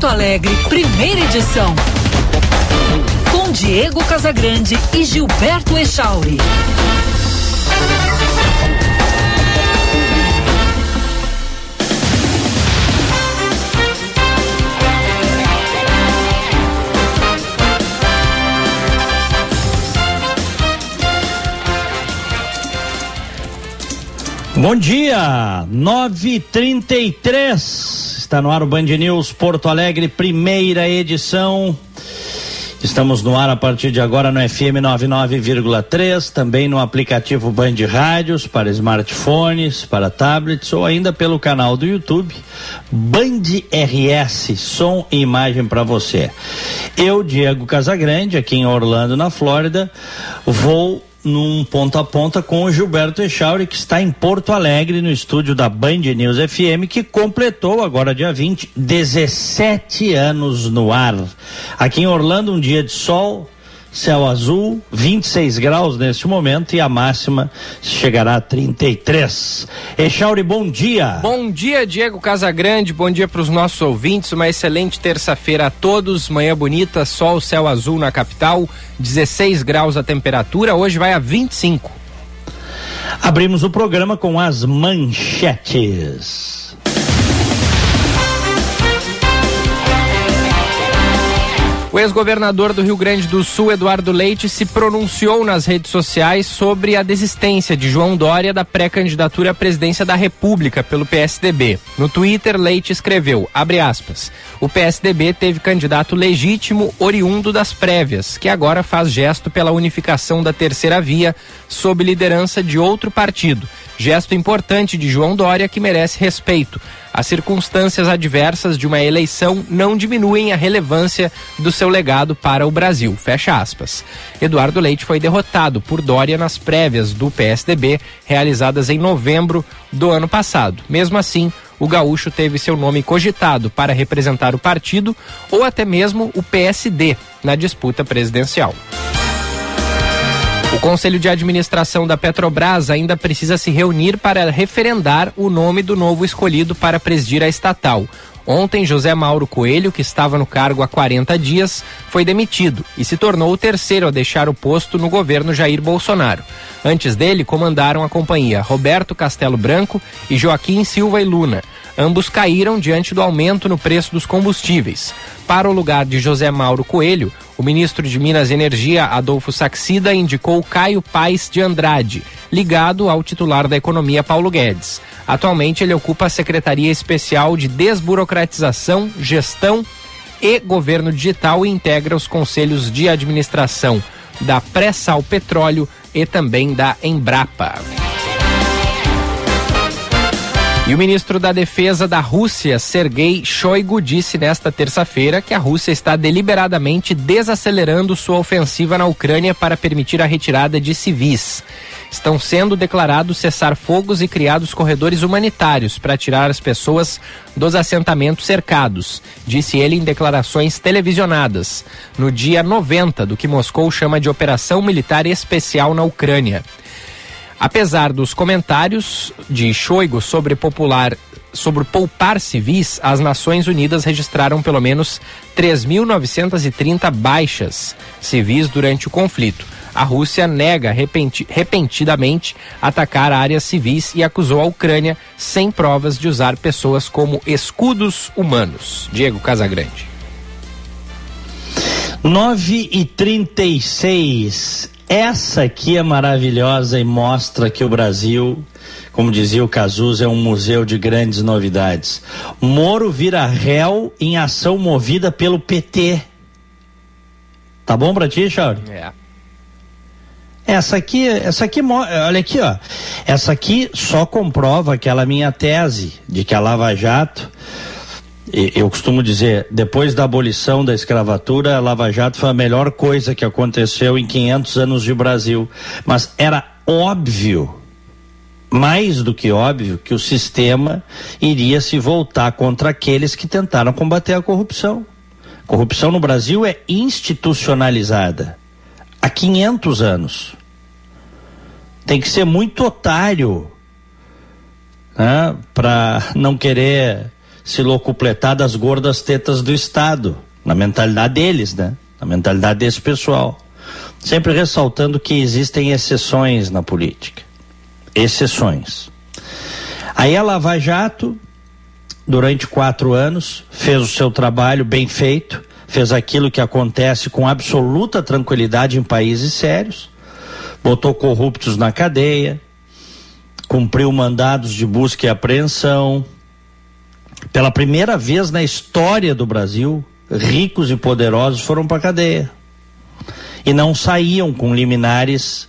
Porto Alegre, primeira edição. Com Diego Casagrande e Gilberto Echauri. Bom dia, 9:33. Está no ar o Band News Porto Alegre, primeira edição. Estamos no ar a partir de agora no FM 99,3, também no aplicativo Band Rádios para smartphones, para tablets ou ainda pelo canal do YouTube Band RS, som e imagem para você. Eu, Diego Casagrande, aqui em Orlando, na Flórida, vou num ponto a ponta com o Gilberto Echauri, que está em Porto Alegre, no estúdio da Band News FM, que completou agora dia 20, 17 anos no ar. Aqui em Orlando, um dia de sol, céu azul, 26 graus neste momento e a máxima chegará a 33. Echauri, bom dia. Bom dia, Diego Casagrande, bom dia para os nossos ouvintes, uma excelente terça-feira a todos, manhã bonita, sol, céu azul na capital, 16 graus a temperatura, hoje vai a 25. Abrimos o programa com as manchetes. Ex-governador do Rio Grande do Sul, Eduardo Leite, se pronunciou nas redes sociais sobre a desistência de João Dória da pré-candidatura à presidência da República pelo PSDB. No Twitter, Leite escreveu, aspas, o PSDB teve candidato legítimo oriundo das prévias, que agora faz gesto pela unificação da terceira via sob liderança de outro partido. Gesto importante de João Dória que merece respeito. As circunstâncias adversas de uma eleição não diminuem a relevância do seu legado para o Brasil. Fecha aspas. Eduardo Leite foi derrotado por Dória nas prévias do PSDB, realizadas em novembro do ano passado. Mesmo assim, o gaúcho teve seu nome cogitado para representar o partido ou até mesmo o PSD na disputa presidencial. O Conselho de Administração da Petrobras ainda precisa se reunir para referendar o nome do novo escolhido para presidir a estatal. Ontem, José Mauro Coelho, que estava no cargo há 40 dias, foi demitido e se tornou o terceiro a deixar o posto no governo Jair Bolsonaro. Antes dele, comandaram a companhia Roberto Castelo Branco e Joaquim Silva e Luna. Ambos caíram diante do aumento no preço dos combustíveis. Para o lugar de José Mauro Coelho, o ministro de Minas e Energia, Adolfo Saxida, indicou Caio Paes de Andrade, ligado ao titular da Economia, Paulo Guedes. Atualmente, ele ocupa a Secretaria Especial de Desburocratização, Gestão e Governo Digital e integra os conselhos de administração da Pré-Sal Petróleo e também da Embrapa. E o ministro da Defesa da Rússia, Sergei Shoigu, disse nesta terça-feira que a Rússia está deliberadamente desacelerando sua ofensiva na Ucrânia para permitir a retirada de civis. Estão sendo declarados cessar-fogos e criados corredores humanitários para tirar as pessoas dos assentamentos cercados, disse ele em declarações televisionadas, no dia 90 do que Moscou chama de Operação Militar Especial na Ucrânia. Apesar dos comentários de Shoigu sobre popular sobre poupar civis, as Nações Unidas registraram pelo menos 3.930 baixas civis durante o conflito. A Rússia nega repenti repentinamente atacar áreas civis e acusou a Ucrânia sem provas de usar pessoas como escudos humanos. Diego Casagrande. 9 e 36 essa aqui é maravilhosa e mostra que o Brasil, como dizia o Cazuza, é um museu de grandes novidades. Moro vira réu em ação movida pelo PT. Tá bom pra ti, Charles? É. Essa aqui, essa aqui, olha aqui, ó. Essa aqui só comprova aquela minha tese de que a Lava Jato eu costumo dizer, depois da abolição da escravatura, a Lava Jato foi a melhor coisa que aconteceu em 500 anos de Brasil. Mas era óbvio, mais do que óbvio, que o sistema iria se voltar contra aqueles que tentaram combater a corrupção. Corrupção no Brasil é institucionalizada há 500 anos. Tem que ser muito otário né, para não querer se locupletar das gordas tetas do Estado, na mentalidade deles, né? Na mentalidade desse pessoal. Sempre ressaltando que existem exceções na política. Exceções. Aí a Lava Jato, durante quatro anos, fez o seu trabalho bem feito, fez aquilo que acontece com absoluta tranquilidade em países sérios, botou corruptos na cadeia, cumpriu mandados de busca e apreensão. Pela primeira vez na história do Brasil, ricos e poderosos foram para a cadeia. E não saíam com liminares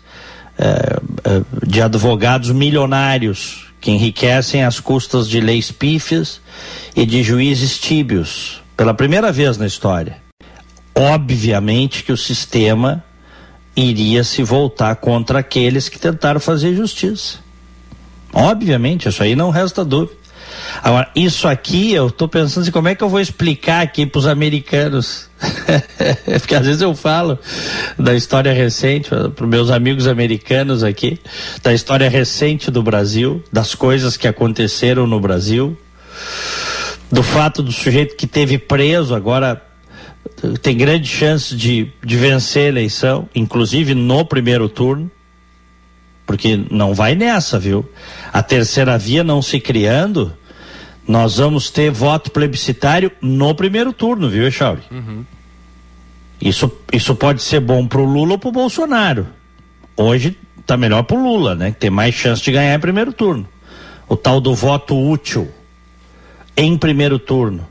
eh, eh, de advogados milionários que enriquecem às custas de leis pífias e de juízes tíbios. Pela primeira vez na história. Obviamente que o sistema iria se voltar contra aqueles que tentaram fazer justiça. Obviamente, isso aí não resta dúvida. Agora, isso aqui, eu estou pensando assim, como é que eu vou explicar aqui para os americanos? Porque às vezes eu falo da história recente, para meus amigos americanos aqui, da história recente do Brasil, das coisas que aconteceram no Brasil, do fato do sujeito que teve preso agora tem grande chance de, de vencer a eleição, inclusive no primeiro turno porque não vai nessa, viu? A terceira via não se criando, nós vamos ter voto plebiscitário no primeiro turno, viu, Echauri? Uhum. Isso, isso pode ser bom pro Lula ou pro Bolsonaro. Hoje tá melhor pro Lula, né? Que tem mais chance de ganhar em primeiro turno. O tal do voto útil em primeiro turno.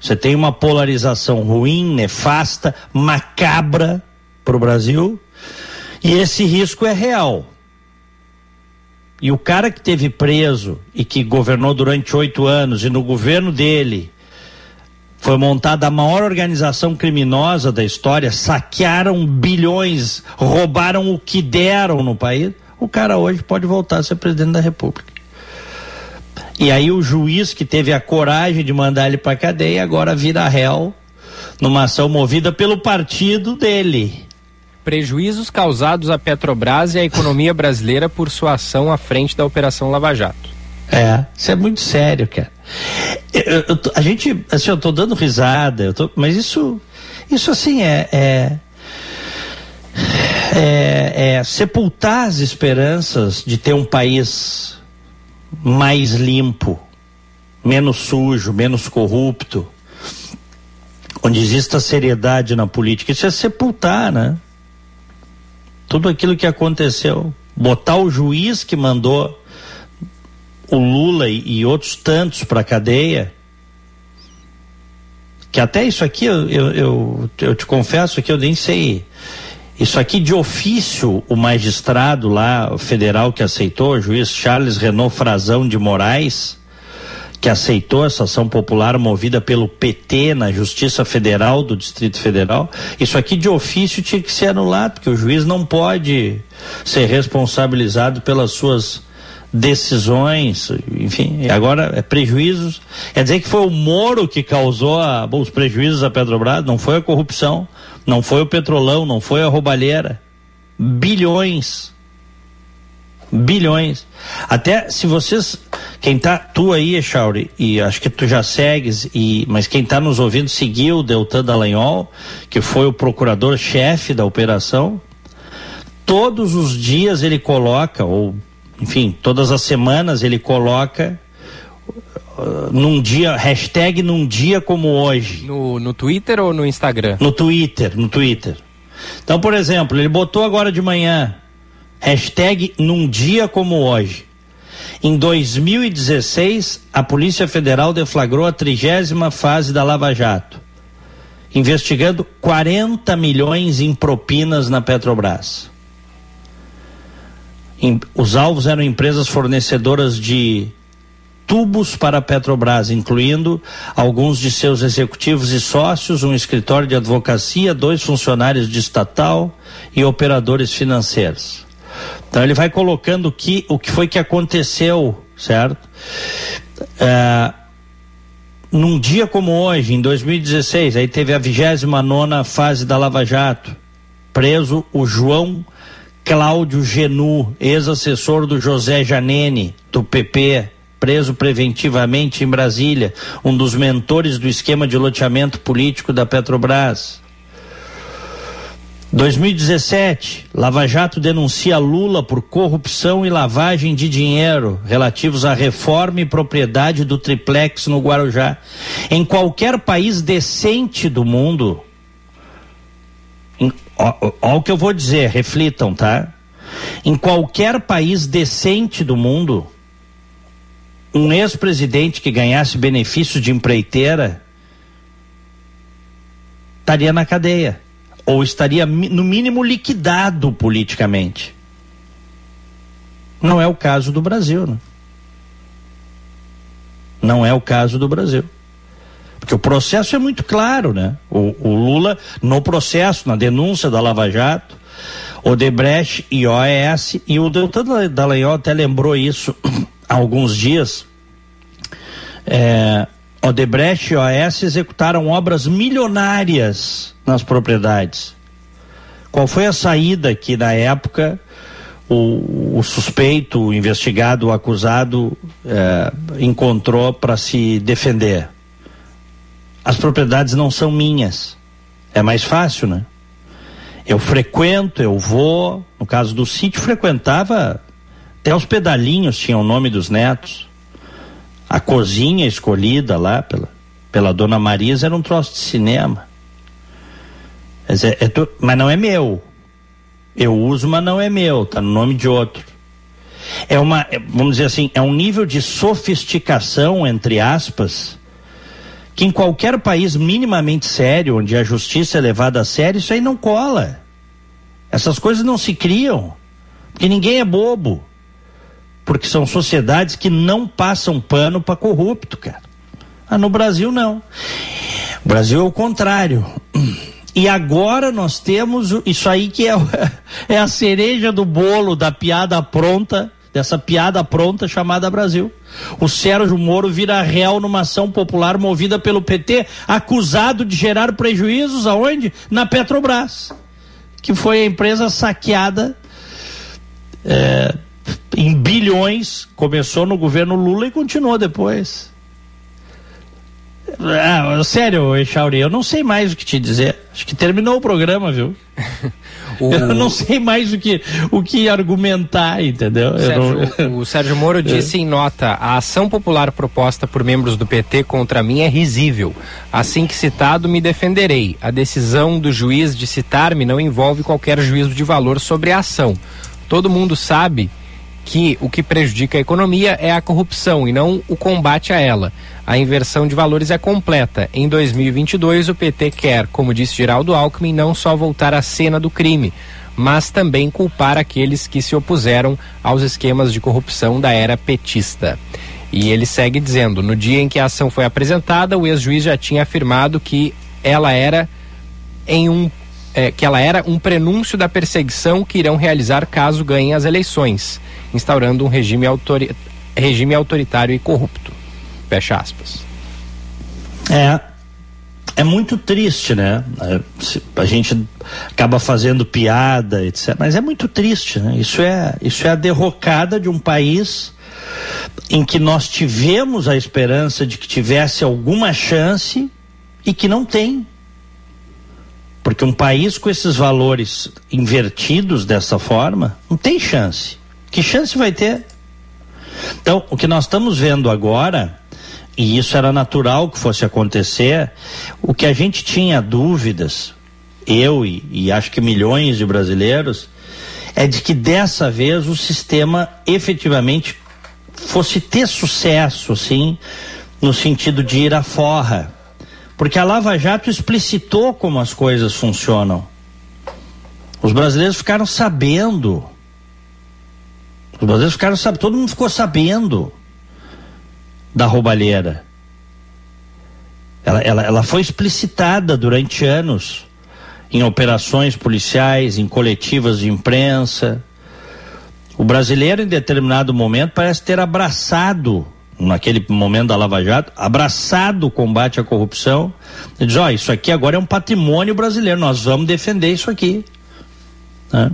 Você tem uma polarização ruim, nefasta, macabra para o Brasil, e esse risco é real. E o cara que teve preso e que governou durante oito anos, e no governo dele foi montada a maior organização criminosa da história, saquearam bilhões, roubaram o que deram no país, o cara hoje pode voltar a ser presidente da República. E aí o juiz que teve a coragem de mandar ele para cadeia agora vira réu numa ação movida pelo partido dele prejuízos causados à Petrobras e à economia brasileira por sua ação à frente da Operação Lava Jato. É, isso é muito sério, cara. Eu, eu, a gente, assim, eu tô dando risada, eu tô, mas isso, isso assim é, é, é, é sepultar as esperanças de ter um país mais limpo, menos sujo, menos corrupto, onde exista seriedade na política. Isso é sepultar, né? Tudo aquilo que aconteceu. Botar o juiz que mandou o Lula e, outros tantos para cadeia. Que até isso aqui eu, eu, eu, eu te confesso que eu nem sei. Isso aqui de ofício, o magistrado lá, federal que aceitou, o juiz Charles Renault Frazão de Moraes, que aceitou essa ação popular movida pelo PT na Justiça Federal do Distrito Federal, isso aqui de ofício tinha que ser anulado, porque o juiz não pode ser responsabilizado pelas suas decisões, enfim, agora é prejuízos. Quer dizer que foi o Moro que causou a, bom, os prejuízos à Petrobras, não foi a corrupção, não foi o petrolão, não foi a roubalheira. Bilhões bilhões. Até se vocês, quem tá, tu aí, Echauri, e acho que tu já segues, e, mas quem está nos ouvindo seguiu o Deltan Dallagnol, que foi o procurador-chefe da operação. Todos os dias ele coloca, ou enfim, todas as semanas ele coloca uh, num dia, hashtag num dia como hoje. No, no Twitter ou no Instagram? No Twitter, no Twitter. Então, por exemplo, ele botou agora de manhã, Hashtag num dia como hoje. Em 2016, a Polícia Federal deflagrou a trigésima fase da Lava Jato, investigando 40 milhões em propinas na Petrobras. Os alvos eram empresas fornecedoras de tubos para a Petrobras, incluindo alguns de seus executivos e sócios, um escritório de advocacia, dois funcionários de estatal e operadores financeiros. Então ele vai colocando que, o que foi que aconteceu, certo? É, num dia como hoje, em 2016, aí teve a 29 fase da Lava Jato, preso o João Cláudio Genu, ex-assessor do José Janene, do PP, preso preventivamente em Brasília, um dos mentores do esquema de loteamento político da Petrobras. 2017, Lava Jato denuncia Lula por corrupção e lavagem de dinheiro relativos à reforma e propriedade do triplex no Guarujá. Em qualquer país decente do mundo, Olha o que eu vou dizer, reflitam, tá? Em qualquer país decente do mundo, um ex-presidente que ganhasse benefício de empreiteira estaria na cadeia ou estaria no mínimo liquidado politicamente. Não é o caso do Brasil, né? Não é o caso do Brasil. Porque o processo é muito claro, né? O, o Lula, no processo, na denúncia da Lava Jato, Odebrecht e OES, e o Deltan Dallagnol até lembrou isso há alguns dias. É, Odebrecht e OAS executaram obras milionárias nas propriedades. Qual foi a saída que na época o, o suspeito, o investigado, o acusado é, encontrou para se defender? As propriedades não são minhas. É mais fácil, né? Eu frequento, eu vou. No caso do sítio, frequentava até os pedalinhos tinham o nome dos netos. A cozinha escolhida lá pela, pela dona Marisa era um troço de cinema. Mas, é, é tu, mas não é meu. Eu uso, mas não é meu, tá no nome de outro. É uma, é, vamos dizer assim, é um nível de sofisticação, entre aspas, que em qualquer país minimamente sério, onde a justiça é levada a sério, isso aí não cola. Essas coisas não se criam, porque ninguém é bobo porque são sociedades que não passam pano para corrupto, cara. Ah, no Brasil não. O Brasil é o contrário. E agora nós temos isso aí que é, é a cereja do bolo da piada pronta, dessa piada pronta chamada Brasil. O Sérgio Moro vira réu numa ação popular movida pelo PT, acusado de gerar prejuízos aonde? Na Petrobras, que foi a empresa saqueada é, em bilhões, começou no governo Lula e continuou depois. Ah, sério, Echauri, eu não sei mais o que te dizer. Acho que terminou o programa, viu? o... Eu não sei mais o que, o que argumentar, entendeu? Sérgio, não... O Sérgio Moro disse em nota: a ação popular proposta por membros do PT contra mim é risível. Assim que citado, me defenderei. A decisão do juiz de citar-me não envolve qualquer juízo de valor sobre a ação. Todo mundo sabe que o que prejudica a economia é a corrupção e não o combate a ela. A inversão de valores é completa. Em 2022, o PT quer, como disse Geraldo Alckmin, não só voltar à cena do crime, mas também culpar aqueles que se opuseram aos esquemas de corrupção da era petista. E ele segue dizendo: no dia em que a ação foi apresentada, o ex-juiz já tinha afirmado que ela era em um é, que ela era um prenúncio da perseguição que irão realizar caso ganhem as eleições instaurando um regime, autori regime autoritário e corrupto. Fecha aspas. É, é muito triste, né? É, a gente acaba fazendo piada, etc. Mas é muito triste, né? Isso é, isso é a derrocada de um país em que nós tivemos a esperança de que tivesse alguma chance e que não tem. Porque um país com esses valores invertidos dessa forma não tem chance. Que chance vai ter? Então, o que nós estamos vendo agora, e isso era natural que fosse acontecer, o que a gente tinha dúvidas, eu e, e acho que milhões de brasileiros, é de que dessa vez o sistema efetivamente fosse ter sucesso, assim, no sentido de ir à forra. Porque a Lava Jato explicitou como as coisas funcionam. Os brasileiros ficaram sabendo os brasileiros ficaram sabendo, todo mundo ficou sabendo da roubalheira. Ela, ela, ela foi explicitada durante anos em operações policiais, em coletivas de imprensa. O brasileiro, em determinado momento, parece ter abraçado, naquele momento da Lava Jato, abraçado o combate à corrupção. E diz: Ó, oh, isso aqui agora é um patrimônio brasileiro, nós vamos defender isso aqui. Né?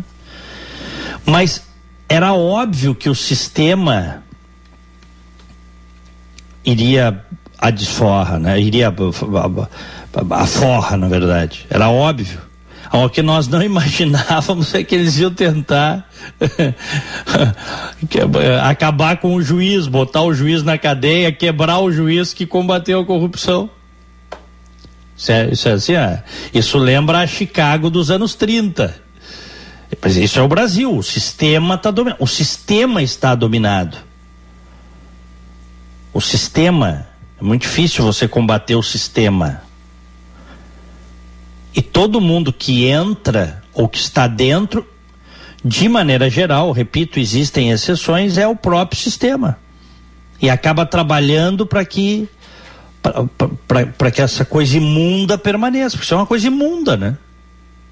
Mas era óbvio que o sistema iria a desforra, né? Iria a forra, na verdade. Era óbvio. O que nós não imaginávamos é que eles iam tentar acabar com o juiz, botar o juiz na cadeia, quebrar o juiz que combateu a corrupção. Isso, é, isso, é assim, é, isso lembra a Chicago dos anos 30. Mas isso é o Brasil. O sistema está dominado. O sistema está dominado. O sistema. É muito difícil você combater o sistema. E todo mundo que entra ou que está dentro, de maneira geral, repito, existem exceções, é o próprio sistema. E acaba trabalhando para que para que essa coisa imunda permaneça, porque isso é uma coisa imunda, né?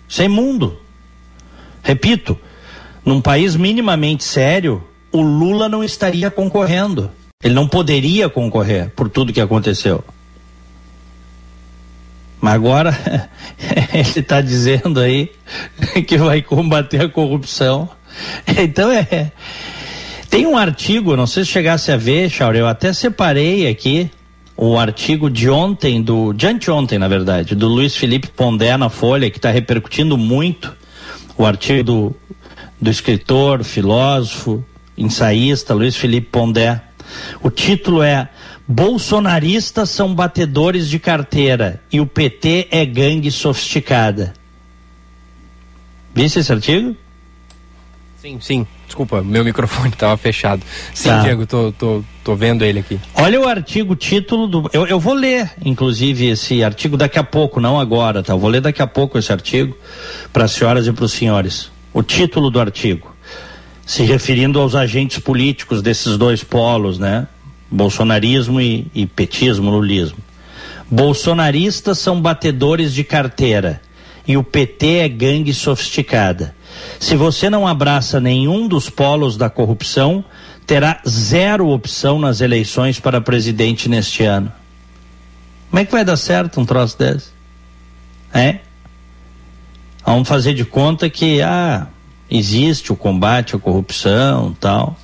Isso é imundo. Repito, num país minimamente sério, o Lula não estaria concorrendo. Ele não poderia concorrer por tudo que aconteceu. Mas agora ele está dizendo aí que vai combater a corrupção. Então é. Tem um artigo, não sei se chegasse a ver, Chauri, eu até separei aqui o artigo de ontem, do, de anteontem, na verdade, do Luiz Felipe Pondé na Folha, que está repercutindo muito, o artigo do, do escritor, filósofo, ensaísta Luiz Felipe Pondé. O título é Bolsonaristas são batedores de carteira e o PT é gangue sofisticada. Viste esse artigo? Sim, sim. Desculpa, meu microfone estava fechado. Sim, tá. Diego, tô, tô, tô vendo ele aqui. Olha o artigo, título do. Eu, eu vou ler, inclusive, esse artigo daqui a pouco, não agora, tá? Eu vou ler daqui a pouco esse artigo para as senhoras e para os senhores. O título do artigo, se referindo aos agentes políticos desses dois polos, né? Bolsonarismo e, e petismo, lulismo. Bolsonaristas são batedores de carteira e o PT é gangue sofisticada. Se você não abraça nenhum dos polos da corrupção, terá zero opção nas eleições para presidente neste ano. Como é que vai dar certo um troço desse? É? Vamos fazer de conta que ah, existe o combate à corrupção tal.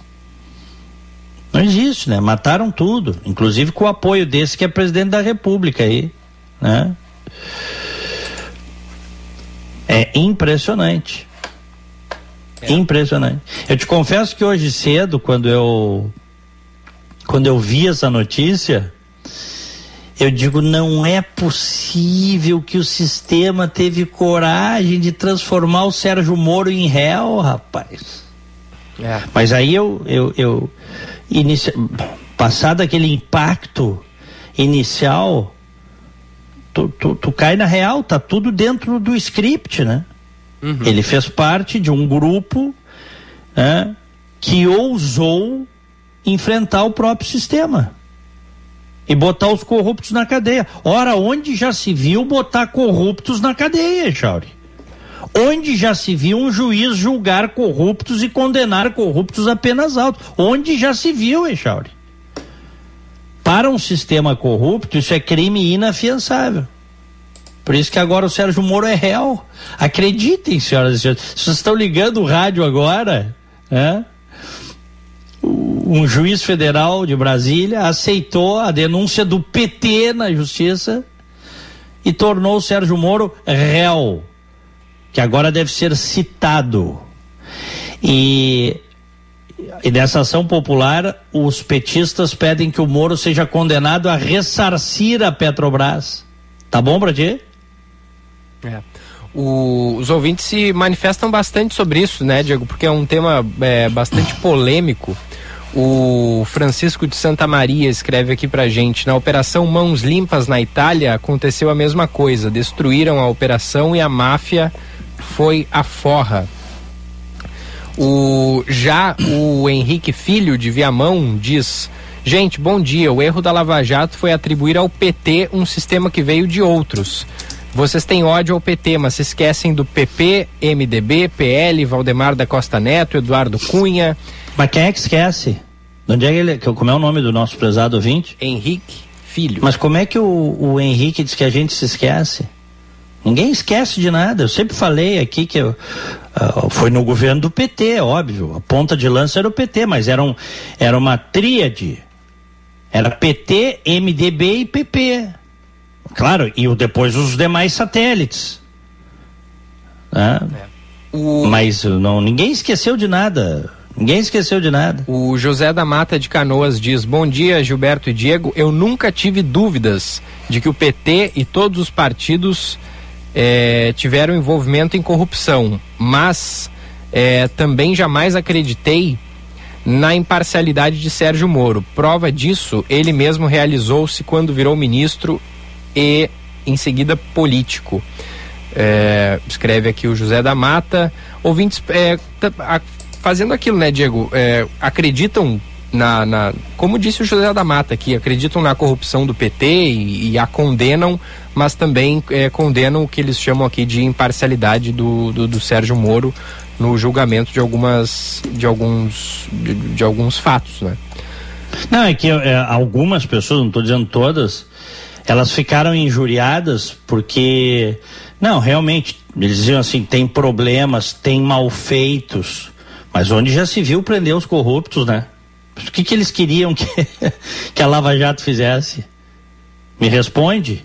Não existe, né? Mataram tudo, inclusive com o apoio desse que é presidente da República aí, né? É impressionante. É. Impressionante. Eu te confesso que hoje cedo, quando eu quando eu vi essa notícia, eu digo, não é possível que o sistema teve coragem de transformar o Sérgio Moro em réu, rapaz. É. Mas aí eu, eu, eu inicia, passado aquele impacto inicial, tu, tu, tu, cai na real, tá tudo dentro do script, né? Uhum. Ele fez parte de um grupo né, que ousou enfrentar o próprio sistema e botar os corruptos na cadeia. Ora, onde já se viu botar corruptos na cadeia, Chauri? Onde já se viu um juiz julgar corruptos e condenar corruptos apenas altos? Onde já se viu, Echauri? Para um sistema corrupto, isso é crime inafiançável. Por isso que agora o Sérgio Moro é réu. Acreditem, senhoras e senhores. Se vocês estão ligando o rádio agora, né? um juiz federal de Brasília aceitou a denúncia do PT na justiça e tornou o Sérgio Moro réu que agora deve ser citado. E, e nessa ação popular, os petistas pedem que o Moro seja condenado a ressarcir a Petrobras. Tá bom pra? É. O, os ouvintes se manifestam bastante sobre isso, né, Diego? Porque é um tema é, bastante polêmico. O Francisco de Santa Maria escreve aqui pra gente: na Operação Mãos Limpas na Itália aconteceu a mesma coisa. Destruíram a operação e a máfia foi a forra. O, já o Henrique Filho de Viamão diz: Gente, bom dia. O erro da Lava Jato foi atribuir ao PT um sistema que veio de outros. Vocês têm ódio ao PT, mas se esquecem do PP, MDB, PL, Valdemar da Costa Neto, Eduardo Cunha. Mas quem é que esquece? De onde é que ele. Como é o nome do nosso prezado ouvinte? Henrique Filho. Mas como é que o, o Henrique diz que a gente se esquece? Ninguém esquece de nada. Eu sempre falei aqui que eu, uh, foi no governo do PT, óbvio. A ponta de lança era o PT, mas era, um, era uma tríade. Era PT, MDB e PP. Claro, e depois os demais satélites. Né? É. O... Mas não, ninguém esqueceu de nada. Ninguém esqueceu de nada. O José da Mata de Canoas diz: Bom dia, Gilberto e Diego. Eu nunca tive dúvidas de que o PT e todos os partidos é, tiveram envolvimento em corrupção, mas é, também jamais acreditei na imparcialidade de Sérgio Moro. Prova disso, ele mesmo realizou-se quando virou ministro e, em seguida, político. É, escreve aqui o José da Mata. Ouvintes, é, fazendo aquilo, né, Diego? É, acreditam na, na, Como disse o José da Mata aqui, acreditam na corrupção do PT e, e a condenam, mas também é, condenam o que eles chamam aqui de imparcialidade do, do, do Sérgio Moro no julgamento de algumas. de alguns. de, de alguns fatos, né? Não, é que é, algumas pessoas, não estou dizendo todas, elas ficaram injuriadas porque, não, realmente, eles diziam assim, tem problemas, tem malfeitos, mas onde já se viu prender os corruptos, né? O que, que eles queriam que, que a Lava Jato fizesse? Me responde.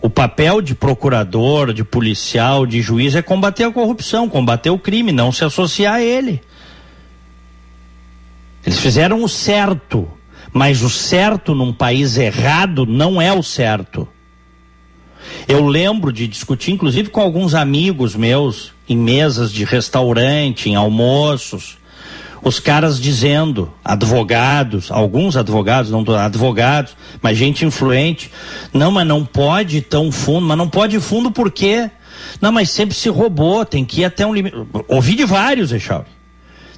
O papel de procurador, de policial, de juiz é combater a corrupção, combater o crime, não se associar a ele. Eles fizeram o certo. Mas o certo num país errado não é o certo. Eu lembro de discutir, inclusive com alguns amigos meus, em mesas de restaurante, em almoços, os caras dizendo, advogados, alguns advogados, não advogados, mas gente influente, não, mas não pode tão fundo, mas não pode fundo por quê? Não, mas sempre se roubou, tem que ir até um limite. Ouvi de vários, Echauri.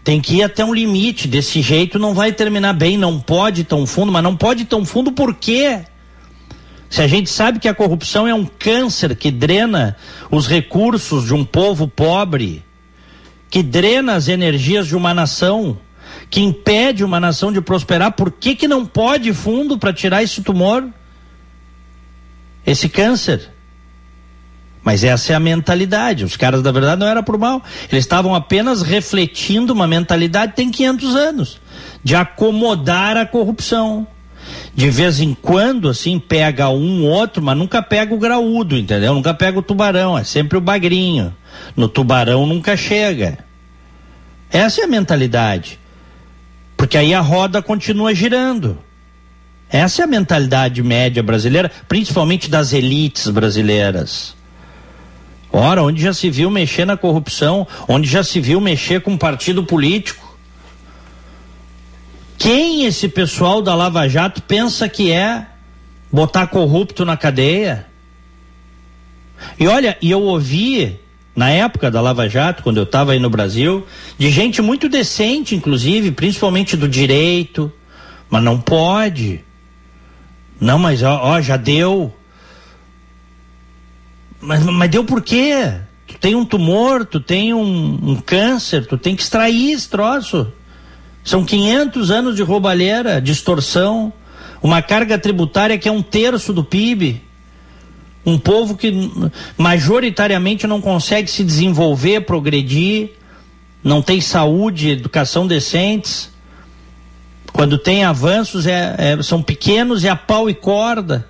Tem que ir até um limite. Desse jeito não vai terminar bem. Não pode tão fundo, mas não pode tão fundo por quê? Se a gente sabe que a corrupção é um câncer que drena os recursos de um povo pobre, que drena as energias de uma nação, que impede uma nação de prosperar, por que, que não pode fundo para tirar esse tumor? Esse câncer? Mas essa é a mentalidade. Os caras, da verdade, não era por mal. Eles estavam apenas refletindo uma mentalidade tem 500 anos de acomodar a corrupção. De vez em quando, assim, pega um outro, mas nunca pega o graúdo, entendeu? Nunca pega o tubarão, é sempre o bagrinho. No tubarão nunca chega. Essa é a mentalidade. Porque aí a roda continua girando. Essa é a mentalidade média brasileira, principalmente das elites brasileiras. Ora, onde já se viu mexer na corrupção, onde já se viu mexer com partido político. Quem esse pessoal da Lava Jato pensa que é botar corrupto na cadeia? E olha, e eu ouvi na época da Lava Jato, quando eu estava aí no Brasil, de gente muito decente, inclusive, principalmente do direito, mas não pode. Não, mas ó, ó já deu. Mas, mas deu por quê? Tu tem um tumor, tu tem um, um câncer, tu tem que extrair esse troço. São 500 anos de roubalheira, distorção, uma carga tributária que é um terço do PIB. Um povo que majoritariamente não consegue se desenvolver, progredir, não tem saúde, educação decentes. Quando tem avanços, é, é, são pequenos e a pau e corda.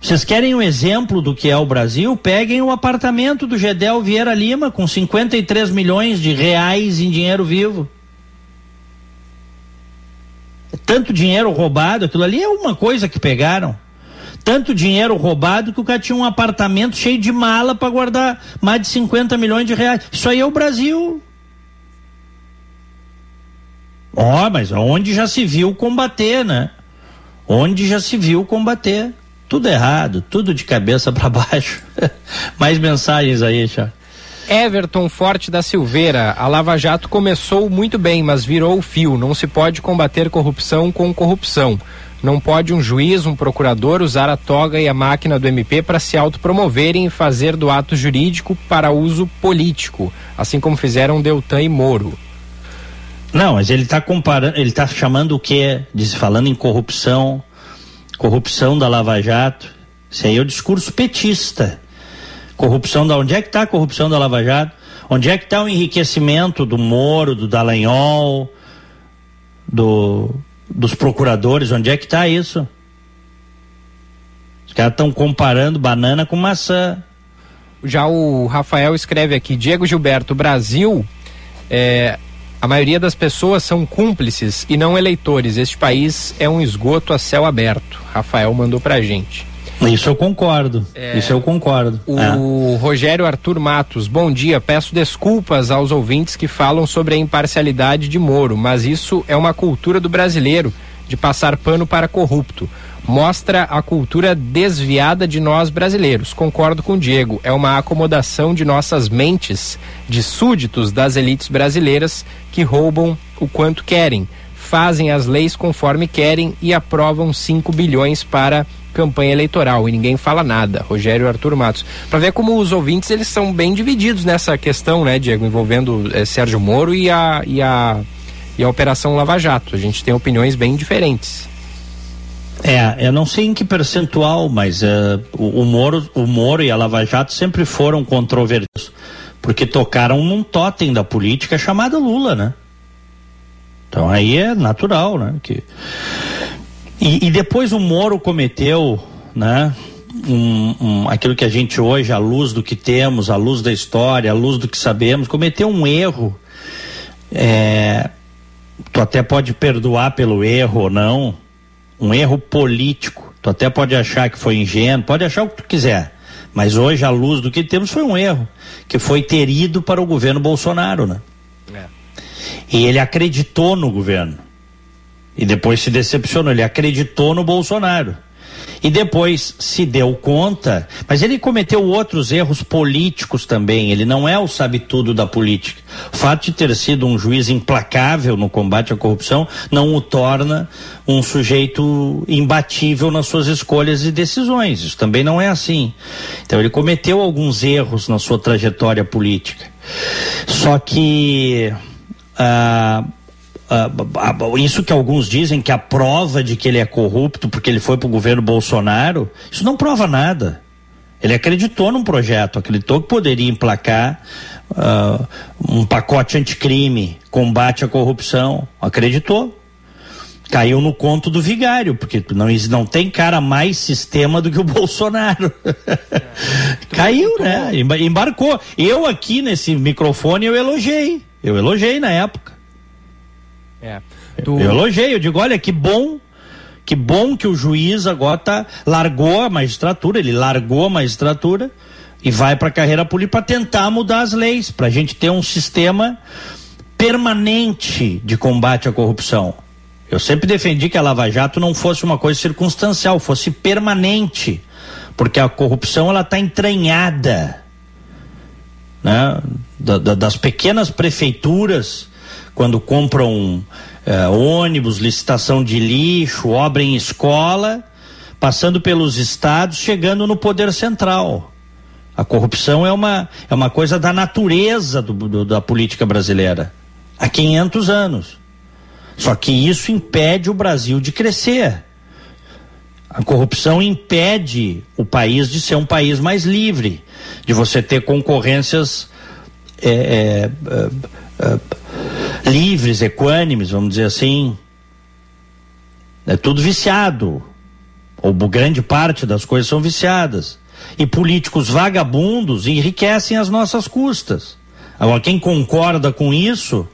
Vocês querem um exemplo do que é o Brasil? Peguem o apartamento do Gedel Vieira Lima com 53 milhões de reais em dinheiro vivo. Tanto dinheiro roubado, aquilo ali é uma coisa que pegaram. Tanto dinheiro roubado que o cara tinha um apartamento cheio de mala para guardar mais de 50 milhões de reais. Isso aí é o Brasil. Ó, oh, mas onde já se viu combater, né? Onde já se viu combater. Tudo errado, tudo de cabeça para baixo. Mais mensagens aí, Chá. Everton Forte da Silveira, a Lava Jato começou muito bem, mas virou o fio. Não se pode combater corrupção com corrupção. Não pode um juiz, um procurador usar a toga e a máquina do MP para se autopromoverem e fazer do ato jurídico para uso político, assim como fizeram Deltan e Moro. Não, mas ele está comparando, ele está chamando o que? Falando em corrupção, corrupção da Lava Jato. Isso aí é o discurso petista. Corrupção da. Onde é que está a corrupção da Lava Jato? Onde é que está o enriquecimento do Moro, do Dallagnol, do, dos procuradores, onde é que está isso? Os caras estão comparando banana com maçã. Já o Rafael escreve aqui, Diego Gilberto, Brasil, é, a maioria das pessoas são cúmplices e não eleitores. Este país é um esgoto a céu aberto. Rafael mandou pra gente. Isso eu concordo. É, isso eu concordo. O é. Rogério Arthur Matos, bom dia. Peço desculpas aos ouvintes que falam sobre a imparcialidade de Moro, mas isso é uma cultura do brasileiro de passar pano para corrupto mostra a cultura desviada de nós brasileiros. Concordo com o Diego, é uma acomodação de nossas mentes de súditos das elites brasileiras que roubam o quanto querem, fazem as leis conforme querem e aprovam 5 bilhões para campanha eleitoral e ninguém fala nada. Rogério Arthur Matos. Para ver como os ouvintes eles são bem divididos nessa questão, né, Diego, envolvendo eh, Sérgio Moro e a, e a e a Operação Lava Jato. A gente tem opiniões bem diferentes. É, eu não sei em que percentual, mas uh, o, o, Moro, o Moro e a Lava Jato sempre foram controversos, porque tocaram num totem da política chamado Lula, né? Então aí é natural, né? Que... E, e depois o Moro cometeu, né? Um, um, aquilo que a gente hoje, à luz do que temos, à luz da história, à luz do que sabemos, cometeu um erro. É, tu até pode perdoar pelo erro ou não, um erro político. Tu até pode achar que foi ingênuo, pode achar o que tu quiser. Mas hoje, à luz do que temos, foi um erro, que foi ter ido para o governo Bolsonaro, né? É. E ele acreditou no governo. E depois se decepcionou, ele acreditou no Bolsonaro e depois se deu conta, mas ele cometeu outros erros políticos também, ele não é o sabe-tudo da política. O fato de ter sido um juiz implacável no combate à corrupção não o torna um sujeito imbatível nas suas escolhas e decisões. Isso também não é assim. Então ele cometeu alguns erros na sua trajetória política. Só que. Uh, isso que alguns dizem que a prova de que ele é corrupto porque ele foi para o governo Bolsonaro, isso não prova nada. Ele acreditou num projeto, acreditou que poderia emplacar uh, um pacote anticrime, combate à corrupção, acreditou. Caiu no conto do vigário, porque não, não tem cara mais sistema do que o Bolsonaro. Caiu, né? Embarcou. Eu aqui nesse microfone eu elogiei. Eu elogiei na época. É. Eu elogiei, eu digo, olha que bom, que bom que o juiz agora tá, largou a magistratura, ele largou a magistratura e vai para a carreira política para tentar mudar as leis, para a gente ter um sistema permanente de combate à corrupção. Eu sempre defendi que a Lava Jato não fosse uma coisa circunstancial, fosse permanente, porque a corrupção ela está entranhada, né? Da, da, das pequenas prefeituras quando compram é, ônibus, licitação de lixo, obra em escola, passando pelos estados, chegando no poder central. A corrupção é uma, é uma coisa da natureza do, do, da política brasileira. Há 500 anos. Só que isso impede o Brasil de crescer. A corrupção impede o país de ser um país mais livre, de você ter concorrências é, é, é, livres, equânimes, vamos dizer assim. É tudo viciado. Ou grande parte das coisas são viciadas. E políticos vagabundos enriquecem as nossas custas. Agora, quem concorda com isso,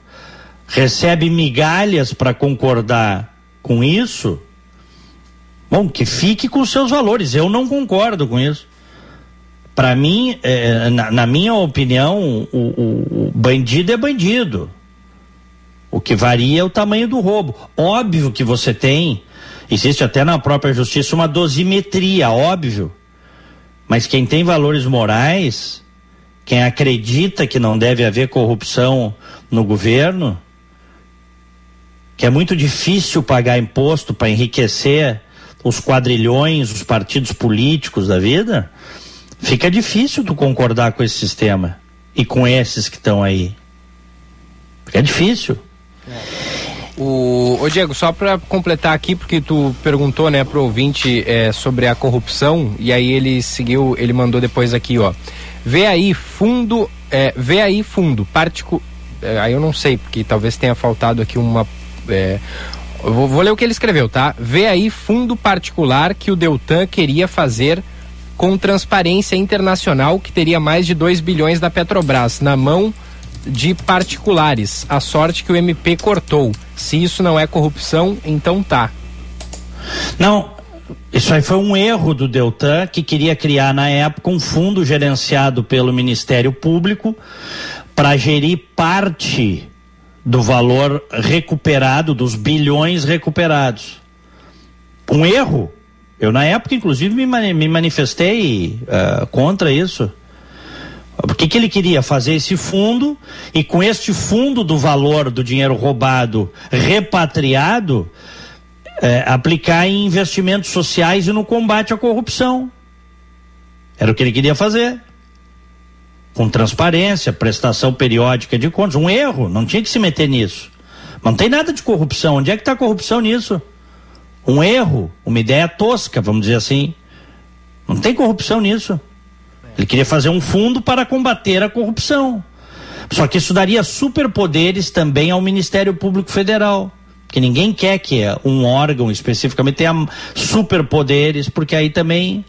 recebe migalhas para concordar com isso, bom, que fique com seus valores. Eu não concordo com isso. Para mim, é, na, na, minha opinião, o, o, o bandido é bandido. O que varia é o tamanho do roubo. Óbvio que você tem, existe até na própria justiça uma dosimetria, óbvio. Mas quem tem valores morais, quem acredita que não deve haver corrupção no governo, que é muito difícil pagar imposto para enriquecer os quadrilhões, os partidos políticos da vida, fica difícil tu concordar com esse sistema e com esses que estão aí. Fica difícil. O, o Diego, só para completar aqui, porque tu perguntou, né, pro ouvinte é, sobre a corrupção, e aí ele seguiu, ele mandou depois aqui, ó. Vê aí fundo, é, vê aí fundo, particu, é, aí eu não sei, porque talvez tenha faltado aqui uma, é, vou, vou ler o que ele escreveu, tá? Vê aí fundo particular que o Deltan queria fazer com transparência internacional que teria mais de 2 bilhões da Petrobras na mão de particulares. A sorte que o MP cortou. Se isso não é corrupção, então tá. Não, isso aí foi um erro do Deltan, que queria criar na época um fundo gerenciado pelo Ministério Público para gerir parte do valor recuperado, dos bilhões recuperados. Um erro. Eu, na época, inclusive, me, manifestei uh, contra isso. O que, que ele queria? Fazer esse fundo e com este fundo do valor do dinheiro roubado repatriado, é, aplicar em investimentos sociais e no combate à corrupção. Era o que ele queria fazer. Com transparência, prestação periódica de contas. Um erro, não tinha que se meter nisso. Mas não tem nada de corrupção. Onde é que está a corrupção nisso? Um erro, uma ideia tosca, vamos dizer assim. Não tem corrupção nisso. Ele queria fazer um fundo para combater a corrupção. Só que isso daria superpoderes também ao Ministério Público Federal. Porque ninguém quer que um órgão especificamente tenha superpoderes, porque aí também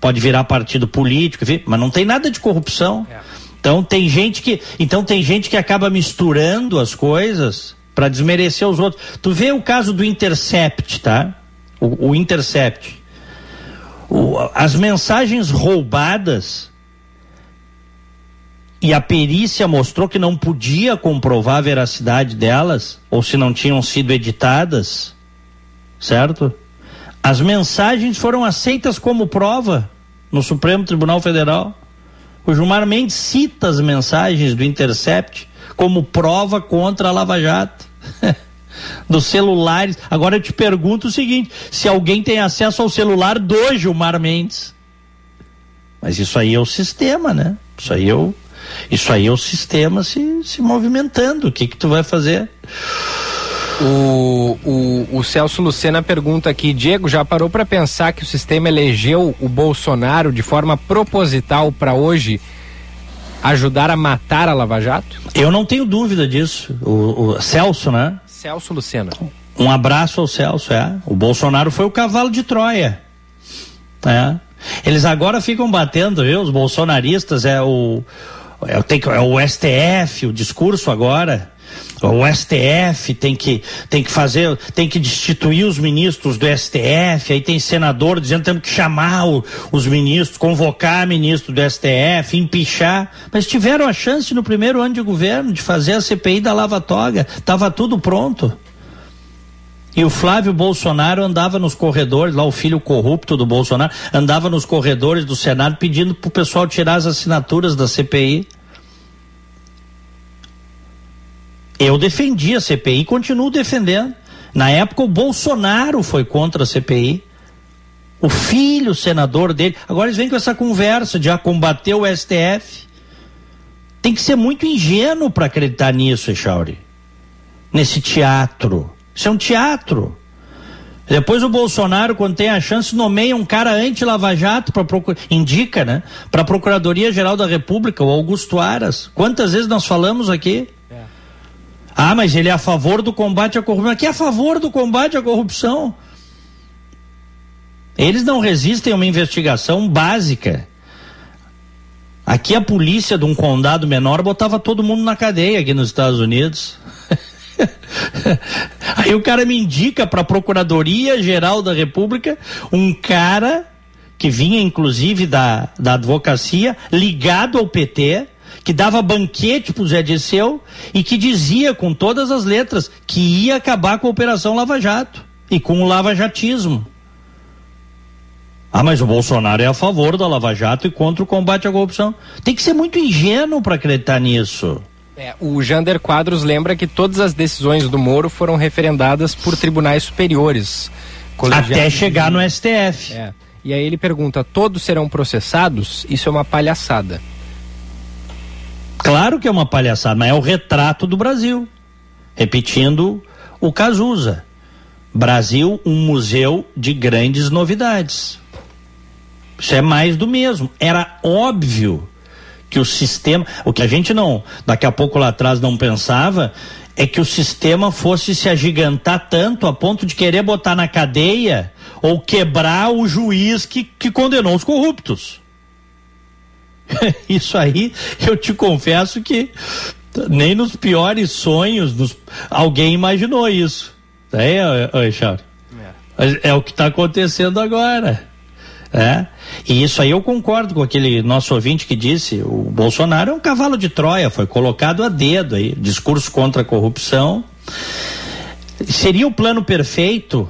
pode virar partido político, enfim, mas não tem nada de corrupção. É. Então tem gente que, então tem gente que acaba misturando as coisas para desmerecer os outros. Tu vê o caso do Intercept, tá? O, o Intercept. As mensagens roubadas e a perícia mostrou que não podia comprovar a veracidade delas, ou se não tinham sido editadas, certo? As mensagens foram aceitas como prova no Supremo Tribunal Federal. O Gilmar Mendes cita as mensagens do Intercept como prova contra a Lava Jato. Dos celulares. Agora eu te pergunto o seguinte: se alguém tem acesso ao celular do Gilmar Mendes. Mas isso aí é o sistema, né? Isso aí é o, isso aí é o sistema se, se movimentando. O que que tu vai fazer? O, o, o Celso Lucena pergunta aqui, Diego, já parou para pensar que o sistema elegeu o Bolsonaro de forma proposital para hoje ajudar a matar a Lava Jato? Eu não tenho dúvida disso. O, o Celso, né? Celso Lucena. Um abraço ao Celso, é. O Bolsonaro foi o cavalo de Troia. É. Eles agora ficam batendo, viu? Os bolsonaristas, é o é, que, é o STF, o discurso agora. O STF tem que, tem que fazer, tem que destituir os ministros do STF, aí tem senador dizendo que temos que chamar o, os ministros, convocar ministro do STF, empichar. Mas tiveram a chance no primeiro ano de governo de fazer a CPI da Lava Toga. Estava tudo pronto. E o Flávio Bolsonaro andava nos corredores, lá o filho corrupto do Bolsonaro, andava nos corredores do Senado pedindo para o pessoal tirar as assinaturas da CPI. Eu defendi a CPI e continuo defendendo. Na época o Bolsonaro foi contra a CPI. O filho, o senador dele. Agora eles vêm com essa conversa de ah, combater o STF. Tem que ser muito ingênuo para acreditar nisso, Echauri. Nesse teatro. Isso é um teatro. Depois o Bolsonaro, quando tem a chance, nomeia um cara anti-Lava Jato para procura... indica, né? Para a Procuradoria Geral da República, o Augusto Aras. Quantas vezes nós falamos aqui? Ah, mas ele é a favor do combate à corrupção. Aqui é a favor do combate à corrupção. Eles não resistem a uma investigação básica. Aqui a polícia de um condado menor botava todo mundo na cadeia aqui nos Estados Unidos. Aí o cara me indica para a Procuradoria Geral da República um cara que vinha inclusive da, da advocacia, ligado ao PT, que dava banquete para o Zé Disseu e que dizia com todas as letras que ia acabar com a Operação Lava Jato e com o lavajatismo. Ah, mas o Bolsonaro é a favor da Lava Jato e contra o combate à corrupção. Tem que ser muito ingênuo para acreditar nisso. É, o Jander Quadros lembra que todas as decisões do Moro foram referendadas por tribunais superiores. Até chegar no STF. É. E aí ele pergunta: todos serão processados? Isso é uma palhaçada. Claro que é uma palhaçada, mas é o retrato do Brasil. Repetindo o Cazuza. Brasil, um museu de grandes novidades. Isso é mais do mesmo. Era óbvio que o sistema, o que a gente não, daqui a pouco lá atrás não pensava, é que o sistema fosse se agigantar tanto a ponto de querer botar na cadeia ou quebrar o juiz que, que condenou os corruptos. Isso aí, eu te confesso que nem nos piores sonhos nos, alguém imaginou isso. É, é, é, é o que está acontecendo agora. É? E isso aí eu concordo com aquele nosso ouvinte que disse, o Bolsonaro é um cavalo de Troia, foi colocado a dedo aí, discurso contra a corrupção. Seria o plano perfeito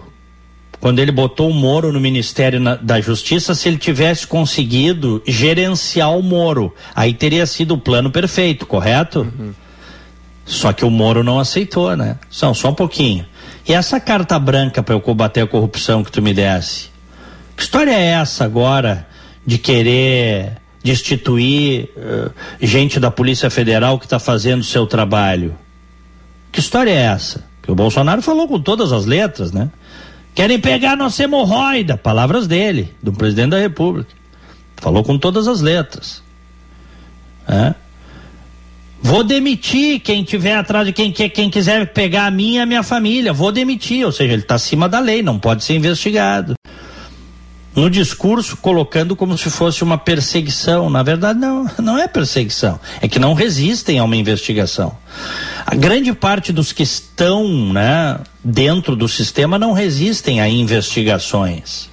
quando ele botou o Moro no Ministério na, da Justiça se ele tivesse conseguido gerenciar o Moro. Aí teria sido o plano perfeito, correto? Uhum. Só que o Moro não aceitou, né? Só, só um pouquinho. E essa carta branca para eu combater a corrupção que tu me desse? Que história é essa agora de querer destituir uh, gente da Polícia Federal que está fazendo o seu trabalho? Que história é essa? Que o Bolsonaro falou com todas as letras, né? Querem pegar nossa hemorroida, palavras dele, do presidente da República. Falou com todas as letras. É? Vou demitir quem tiver atrás de quem, quem quiser pegar a minha e a minha família. Vou demitir. Ou seja, ele está acima da lei, não pode ser investigado no discurso colocando como se fosse uma perseguição. Na verdade, não, não é perseguição. É que não resistem a uma investigação. A grande parte dos que estão né, dentro do sistema não resistem a investigações.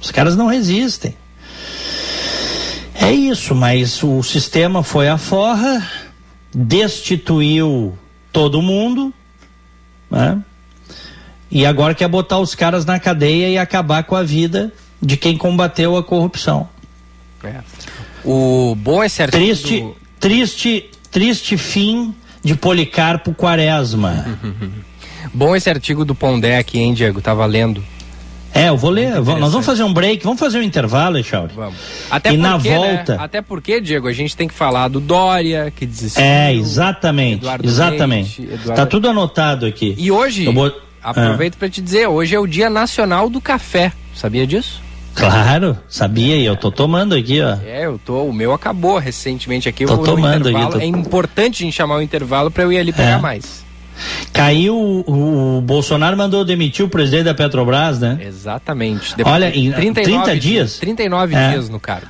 Os caras não resistem. É isso, mas o sistema foi à forra, destituiu todo mundo, né? E agora quer botar os caras na cadeia e acabar com a vida de quem combateu a corrupção. É. O bom é certo. Triste, do... triste, triste fim de Policarpo Quaresma. bom esse artigo do Pondé aqui, hein, Diego? Tava lendo. É, eu vou ler. Nós vamos fazer um break, vamos fazer um intervalo, Echauri. Vamos. Até e porque, na né, volta. Né? Até porque, Diego, a gente tem que falar do Dória, que desistiu. É, exatamente. Eduardo exatamente. Leite, Eduardo... Tá tudo anotado aqui. E hoje. Eu vou... Aproveito ah. para te dizer, hoje é o Dia Nacional do Café. Sabia disso? Claro, sabia e eu tô tomando aqui, ó. É, eu tô, o meu acabou recentemente aqui. Tô tomando aqui. Tô... É importante a gente chamar o intervalo para eu ir ali pegar é. mais. Caiu, o, o, Bolsonaro mandou demitir o presidente da Petrobras, né? Exatamente. Depois Olha, em 39 30 dias? 39 é. dias no cargo.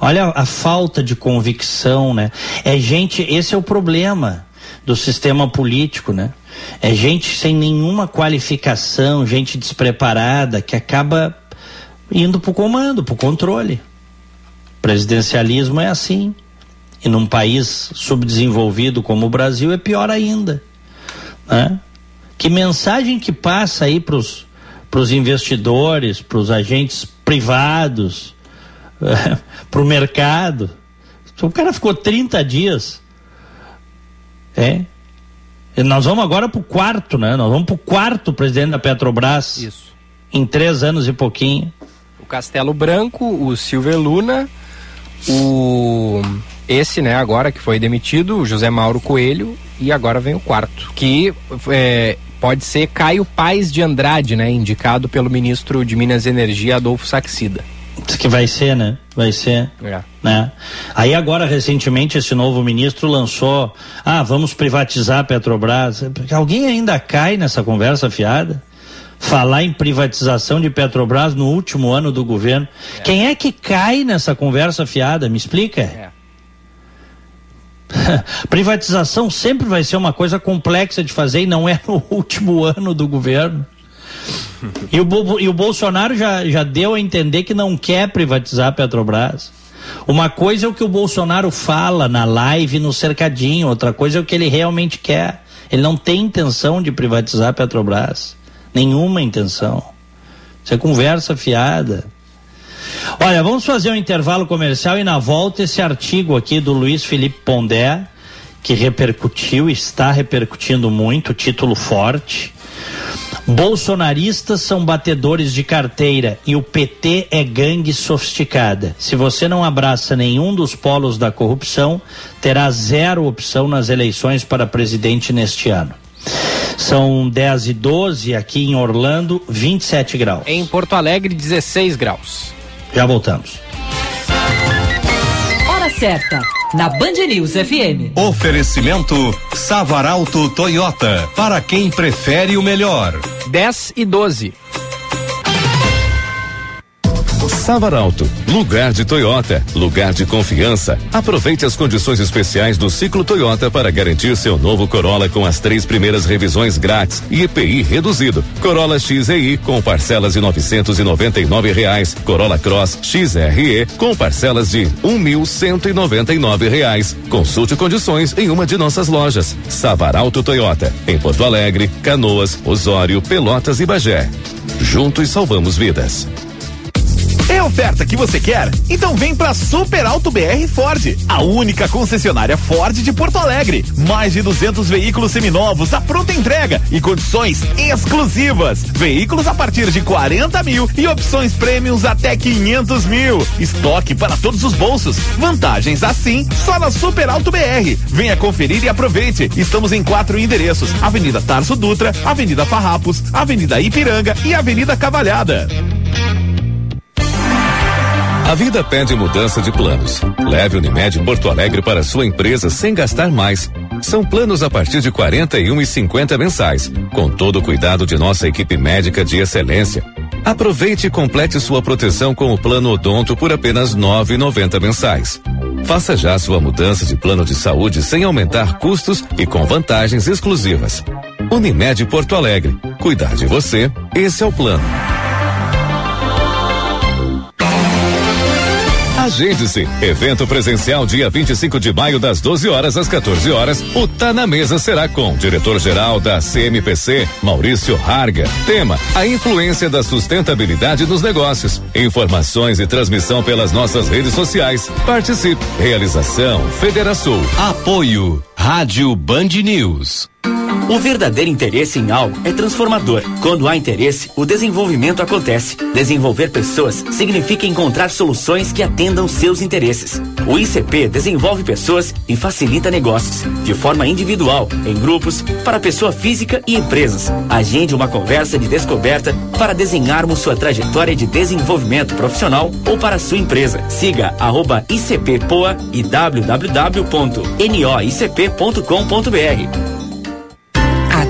Olha a falta de convicção, né? É gente, esse é o problema do sistema político, né? É gente sem nenhuma qualificação, gente despreparada que acaba indo para o comando, para o controle. Presidencialismo é assim. E num país subdesenvolvido como o Brasil é pior ainda. Né? Que mensagem que passa aí para os investidores, para os agentes privados, para o mercado? O cara ficou 30 dias. É, nós vamos agora para o quarto, né? Nós vamos para o quarto presidente da Petrobras. Isso. Em três anos e pouquinho. O Castelo Branco, o Silver Luna, o esse, né, agora que foi demitido, o José Mauro Coelho, e agora vem o quarto, que é, pode ser Caio Paes de Andrade, né, indicado pelo ministro de Minas e Energia, Adolfo Saxida. Que vai ser, né? Vai ser. É. Né? Aí agora, recentemente, esse novo ministro lançou, ah, vamos privatizar a Petrobras. Alguém ainda cai nessa conversa fiada? Falar em privatização de Petrobras no último ano do governo. É. Quem é que cai nessa conversa fiada? Me explica. É. Privatização sempre vai ser uma coisa complexa de fazer e não é no último ano do governo. E o, e o Bolsonaro já, já deu a entender que não quer privatizar a Petrobras. Uma coisa é o que o Bolsonaro fala na live no cercadinho, outra coisa é o que ele realmente quer. Ele não tem intenção de privatizar a Petrobras. Nenhuma intenção. Isso é conversa fiada. Olha, vamos fazer um intervalo comercial e na volta esse artigo aqui do Luiz Felipe Pondé, que repercutiu, está repercutindo muito, título forte. Bolsonaristas são batedores de carteira e o PT é gangue sofisticada. Se você não abraça nenhum dos polos da corrupção, terá zero opção nas eleições para presidente neste ano. São 10 e 12 aqui em Orlando, 27 graus. Em Porto Alegre, 16 graus. Já voltamos. Hora certa na Band News FM. Oferecimento Savaralto Toyota, para quem prefere o melhor. 10 e 12. Savaralto, lugar de Toyota, lugar de confiança. Aproveite as condições especiais do ciclo Toyota para garantir seu novo Corolla com as três primeiras revisões grátis e EPI reduzido. Corolla XEI com parcelas de novecentos e noventa e nove reais. Corolla Cross XRE com parcelas de um mil cento e noventa e nove reais. Consulte condições em uma de nossas lojas. Savaralto Toyota, em Porto Alegre, Canoas, Osório, Pelotas e Bagé. Juntos salvamos vidas. Oferta que você quer? Então vem pra Super Alto BR Ford, a única concessionária Ford de Porto Alegre. Mais de 200 veículos seminovos à pronta entrega e condições exclusivas. Veículos a partir de 40 mil e opções prêmios até 500 mil. Estoque para todos os bolsos. Vantagens assim só na Super Alto BR. Venha conferir e aproveite. Estamos em quatro endereços: Avenida Tarso Dutra, Avenida Farrapos, Avenida Ipiranga e Avenida Cavalhada. A vida pede mudança de planos. Leve Unimed Porto Alegre para sua empresa sem gastar mais. São planos a partir de 41 e 50 mensais, com todo o cuidado de nossa equipe médica de excelência. Aproveite e complete sua proteção com o plano Odonto por apenas 9,90 mensais. Faça já sua mudança de plano de saúde sem aumentar custos e com vantagens exclusivas. Unimed Porto Alegre. Cuidar de você, esse é o plano. Agende-se. Evento presencial dia 25 de maio, das 12 horas às 14 horas. O Tá na Mesa será com diretor-geral da CMPC, Maurício Harga. Tema: a influência da sustentabilidade nos negócios. Informações e transmissão pelas nossas redes sociais. Participe. Realização Federação. Apoio Rádio Band News. O verdadeiro interesse em algo é transformador. Quando há interesse, o desenvolvimento acontece. Desenvolver pessoas significa encontrar soluções que atendam seus interesses. O ICP desenvolve pessoas e facilita negócios, de forma individual, em grupos, para pessoa física e empresas. Agende uma conversa de descoberta para desenharmos sua trajetória de desenvolvimento profissional ou para sua empresa. Siga ICPPoa e www.noicp.com.br.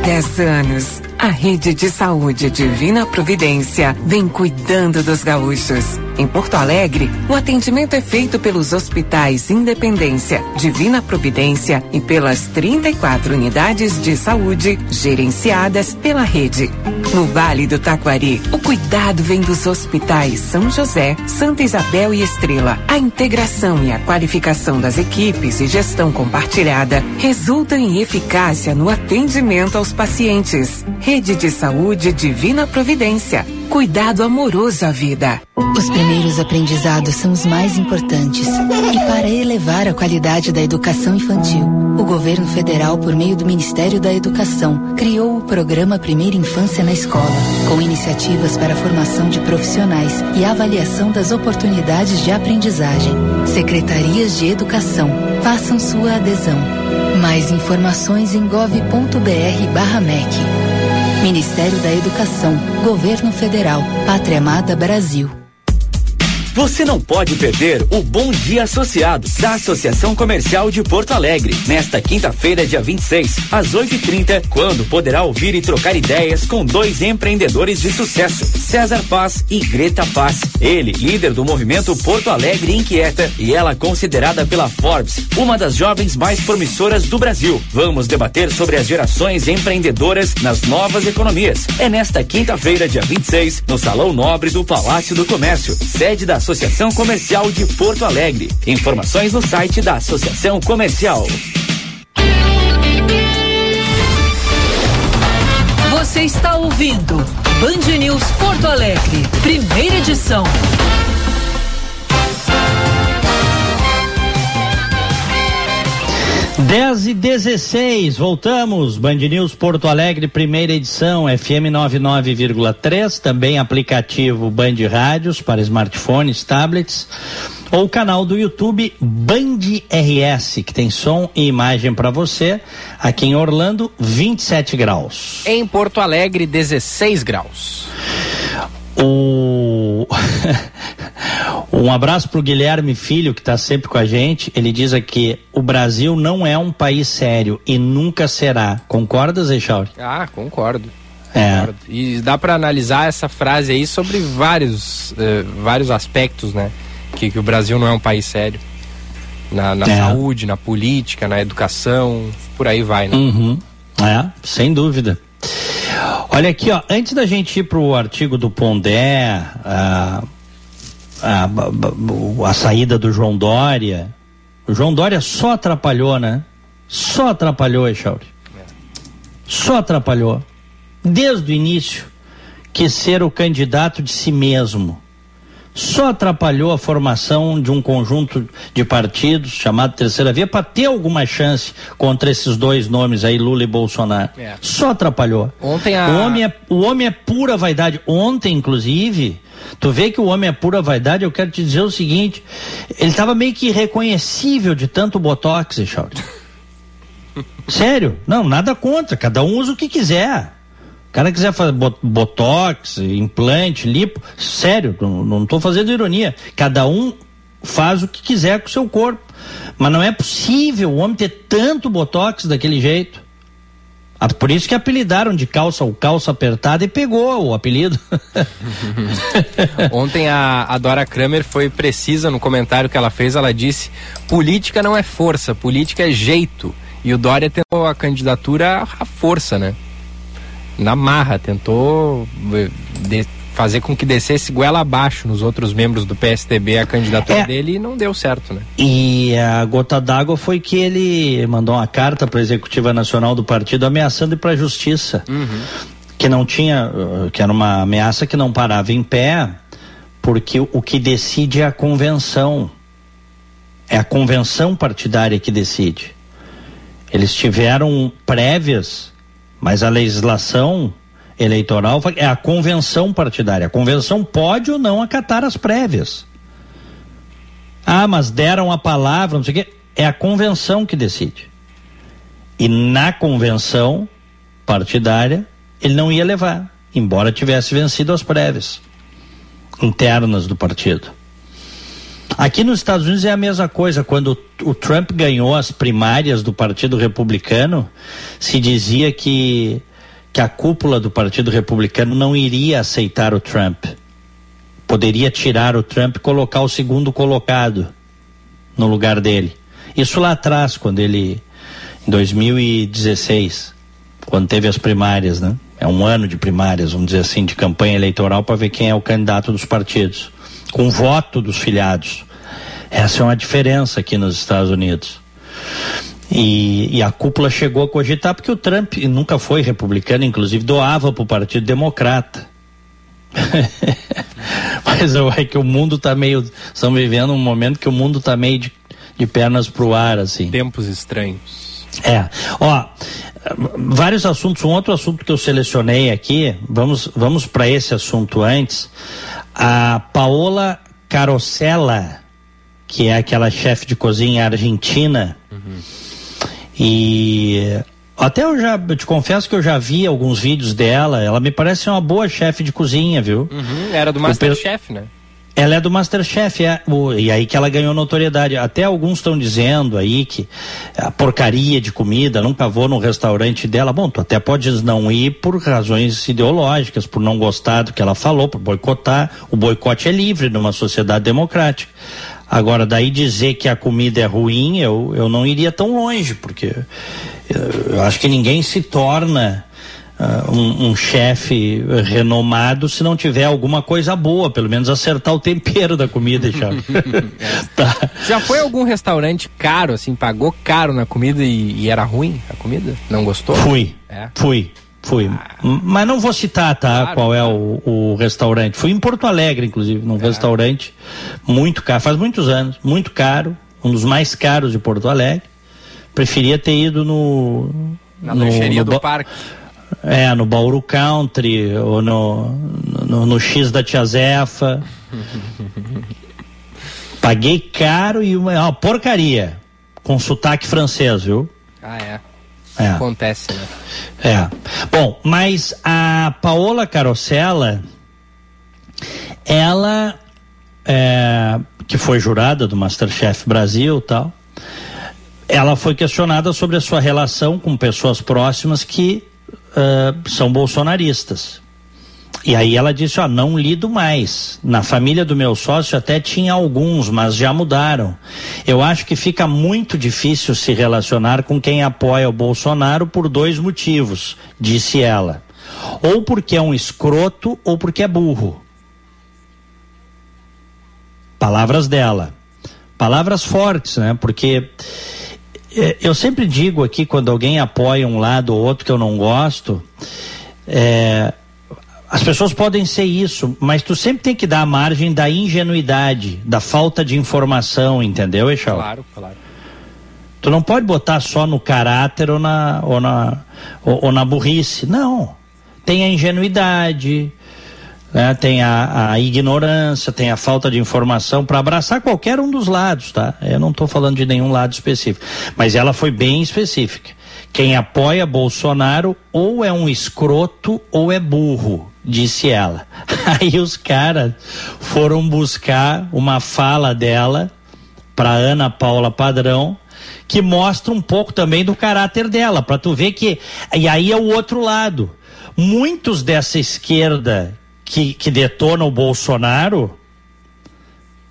Há 10 anos, a Rede de Saúde Divina Providência vem cuidando dos gaúchos. Em Porto Alegre, o atendimento é feito pelos hospitais Independência, Divina Providência e pelas 34 unidades de saúde gerenciadas pela rede. No Vale do Taquari, o cuidado vem dos hospitais São José, Santa Isabel e Estrela. A integração e a qualificação das equipes e gestão compartilhada resultam em eficácia no atendimento aos pacientes. De Saúde Divina Providência. Cuidado amoroso à vida. Os primeiros aprendizados são os mais importantes. E para elevar a qualidade da educação infantil, o governo federal, por meio do Ministério da Educação, criou o programa Primeira Infância na Escola, com iniciativas para a formação de profissionais e avaliação das oportunidades de aprendizagem. Secretarias de Educação, façam sua adesão. Mais informações em gov.br/mec. Ministério da Educação, Governo Federal, Pátria Amada Brasil. Você não pode perder o Bom Dia Associado da Associação Comercial de Porto Alegre, nesta quinta-feira, dia 26, às 8h30, quando poderá ouvir e trocar ideias com dois empreendedores de sucesso, César Paz e Greta Paz. Ele, líder do movimento Porto Alegre Inquieta, e ela considerada pela Forbes uma das jovens mais promissoras do Brasil. Vamos debater sobre as gerações empreendedoras nas novas economias. É nesta quinta-feira, dia 26, no Salão Nobre do Palácio do Comércio, sede da Associação Comercial de Porto Alegre. Informações no site da Associação Comercial. Você está ouvindo Band News Porto Alegre, primeira edição. Dez e 16, voltamos. Band News Porto Alegre, primeira edição, FM 99,3, também aplicativo Band Rádios para smartphones, tablets, ou canal do YouTube Band RS, que tem som e imagem para você. Aqui em Orlando, 27 graus. Em Porto Alegre, 16 graus. O, Um abraço para o Guilherme Filho, que está sempre com a gente. Ele diz aqui: o Brasil não é um país sério e nunca será. Concorda, Zé Chauri? Ah, concordo. É. Concordo. E dá para analisar essa frase aí sobre vários, uh, vários aspectos, né? Que, que o Brasil não é um país sério. Na, na é. saúde, na política, na educação, por aí vai, né? Uhum. É, sem dúvida. Olha aqui, ó, antes da gente ir para o artigo do Pondé, uh, a, a, a saída do João Dória. O João Dória só atrapalhou, né? Só atrapalhou, Echauri. Só atrapalhou. Desde o início, que ser o candidato de si mesmo. Só atrapalhou a formação de um conjunto de partidos chamado Terceira Via para ter alguma chance contra esses dois nomes aí, Lula e Bolsonaro. É. Só atrapalhou. Ontem a... o, homem é, o homem é pura vaidade. Ontem, inclusive, Tu vê que o homem é pura vaidade, eu quero te dizer o seguinte, ele estava meio que irreconhecível de tanto botox, Echauri. Sério? Não, nada contra, cada um usa o que quiser. O cara quiser fazer botox, implante, lipo, sério, não estou fazendo ironia. Cada um faz o que quiser com o seu corpo. Mas não é possível o homem ter tanto botox daquele jeito. Ah, por isso que apelidaram de calça ou calça apertada e pegou o apelido. Ontem a, a, Dora Kramer foi precisa no comentário que ela fez. Ela disse: política não é força, política é jeito. E o Dória tentou a candidatura à força, né? Na marra, tentou de, fazer com que descesse goela abaixo nos outros membros do PSDB a candidatura é. dele e não deu certo, né? E a gota d'água foi que ele mandou uma carta para a executiva nacional do partido ameaçando ir para a justiça. Uhum. Que não tinha, uh, que era uma ameaça que não parava em pé, porque o que decide é a convenção. É a convenção partidária que decide. Eles tiveram prévias, mas a legislação eleitoral é a convenção partidária. A convenção pode ou não acatar as prévias. Ah, mas deram a palavra, não sei o quê. É a convenção que decide. E na convenção partidária, ele não ia levar, embora tivesse vencido as prévias internas do partido. Aqui nos Estados Unidos é a mesma coisa. Quando o Trump ganhou as primárias do Partido Republicano, se dizia que que a cúpula do Partido Republicano não iria aceitar o Trump. Poderia tirar o Trump e colocar o segundo colocado no lugar dele. Isso lá atrás, quando ele, em 2016, quando teve as primárias, né? É um ano de primárias, vamos dizer assim, de campanha eleitoral para ver quem é o candidato dos partidos, com voto dos filiados. Essa é uma diferença aqui nos Estados Unidos. E, e, a cúpula chegou a cogitar porque o Trump nunca foi republicano, inclusive doava para o Partido Democrata. Mas é que o mundo está meio. Estamos vivendo um momento que o mundo está meio de, de pernas para o ar, assim. Tempos estranhos. É. Ó, vários assuntos. Um outro assunto que eu selecionei aqui, vamos, vamos para esse assunto antes. A Paola Carosella, que é aquela chefe de cozinha argentina. Uhum e até eu já eu te confesso que eu já vi alguns vídeos dela. Ela me parece uma boa chefe de cozinha, viu? Uhum, era do Masterchef, né? Ela é do Masterchef, é, o, e aí que ela ganhou notoriedade. Até alguns estão dizendo aí que a porcaria de comida, nunca vou no restaurante dela. Bom, tu até podes não ir por razões ideológicas, por não gostar do que ela falou, por boicotar. O boicote é livre numa sociedade democrática. Agora, daí dizer que a comida é ruim, eu, eu não iria tão longe, porque eu, eu acho que ninguém se torna uh, um, um chefe renomado se não tiver alguma coisa boa, pelo menos acertar o tempero da comida, já. tá. Já foi algum restaurante caro, assim, pagou caro na comida e, e era ruim a comida? Não gostou? Fui, é. fui. Fui. Ah. Mas não vou citar, tá? Claro, qual é o, o, restaurante. Fui em Porto Alegre, inclusive, num é. restaurante muito caro, faz muitos anos, muito caro, um dos mais caros de Porto Alegre. Preferia ter ido no. Na no, no, do parque. É, no Bauru Country, ou no, no, no X da Tia Zefa. Paguei caro e uma, uma porcaria. Com sotaque francês, viu? Ah, é. É. Acontece, né? É. Bom, mas a Paola Carosella, ela é, que foi jurada do Masterchef Brasil tal, ela foi questionada sobre a sua relação com pessoas próximas que uh, são bolsonaristas. E aí ela disse, ó, não lido mais. Na família do meu sócio até tinha alguns, mas já mudaram. Eu acho que fica muito difícil se relacionar com quem apoia o Bolsonaro por dois motivos, disse ela. Ou porque é um escroto ou porque é burro. Palavras dela. Palavras fortes, né? Porque eh, eu sempre digo aqui quando alguém apoia um lado ou outro que eu não gosto, é, as pessoas podem ser isso, mas tu sempre tem que dar a margem da ingenuidade, da falta de informação, entendeu, Eixal? Claro, claro. Tu não pode botar só no caráter ou na, ou na, ou, ou na burrice. Não. Tem a ingenuidade, né? tem a, a, ignorância, tem a falta de informação para abraçar qualquer um dos lados, tá? Eu não estou falando de nenhum lado específico, mas ela foi bem específica. Quem apoia Bolsonaro ou é um escroto ou é burro, disse ela. Aí os caras foram buscar uma fala dela para Ana Paula Padrão, que mostra um pouco também do caráter dela, para tu ver que e aí é o outro lado. Muitos dessa esquerda que, que detona o Bolsonaro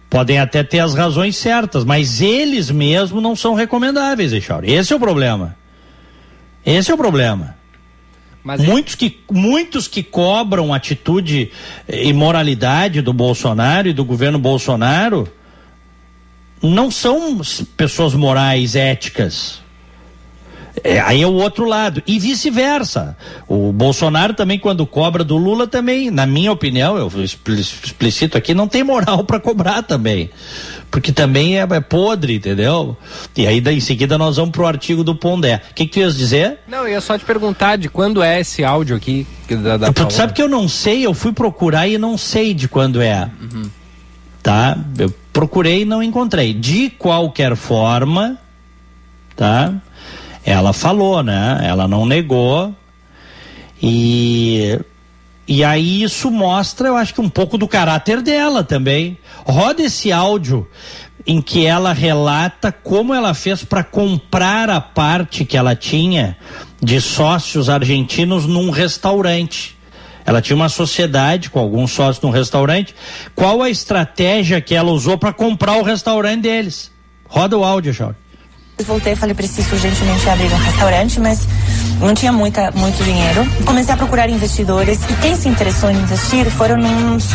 podem até ter as razões certas, mas eles mesmos não são recomendáveis, Echauri. Esse é o problema. Esse é o problema. Mas é- muitos, que, muitos que cobram atitude e moralidade do Bolsonaro e do governo Bolsonaro não são pessoas morais, éticas. É, aí é o outro lado. E vice-versa. O Bolsonaro também, quando cobra do Lula, também, na minha opinião, eu explicito aqui, não tem moral para cobrar também porque também é, é, podre, entendeu? E aí daí, em seguida nós vamos pro artigo do Pondé. O que, que tu ias dizer? Não, eu ia só te perguntar de quando é esse áudio aqui da, da Tu sabe que eu não sei, eu fui procurar e não sei de quando é. Uhum. Tá? Eu procurei e não encontrei. De qualquer forma, tá? Ela falou, né? Ela não negou. E e aí isso mostra, eu acho que um pouco do caráter dela também. Roda esse áudio em que ela relata como ela fez para comprar a parte que ela tinha de sócios argentinos num restaurante. Ela tinha uma sociedade com alguns sócios num restaurante. Qual a estratégia que ela usou para comprar o restaurante deles? Roda o áudio, Jorge. Voltei e falei, preciso urgentemente abrir um restaurante, mas não tinha muita, muito dinheiro. Comecei a procurar investidores e quem se interessou em investir foram uns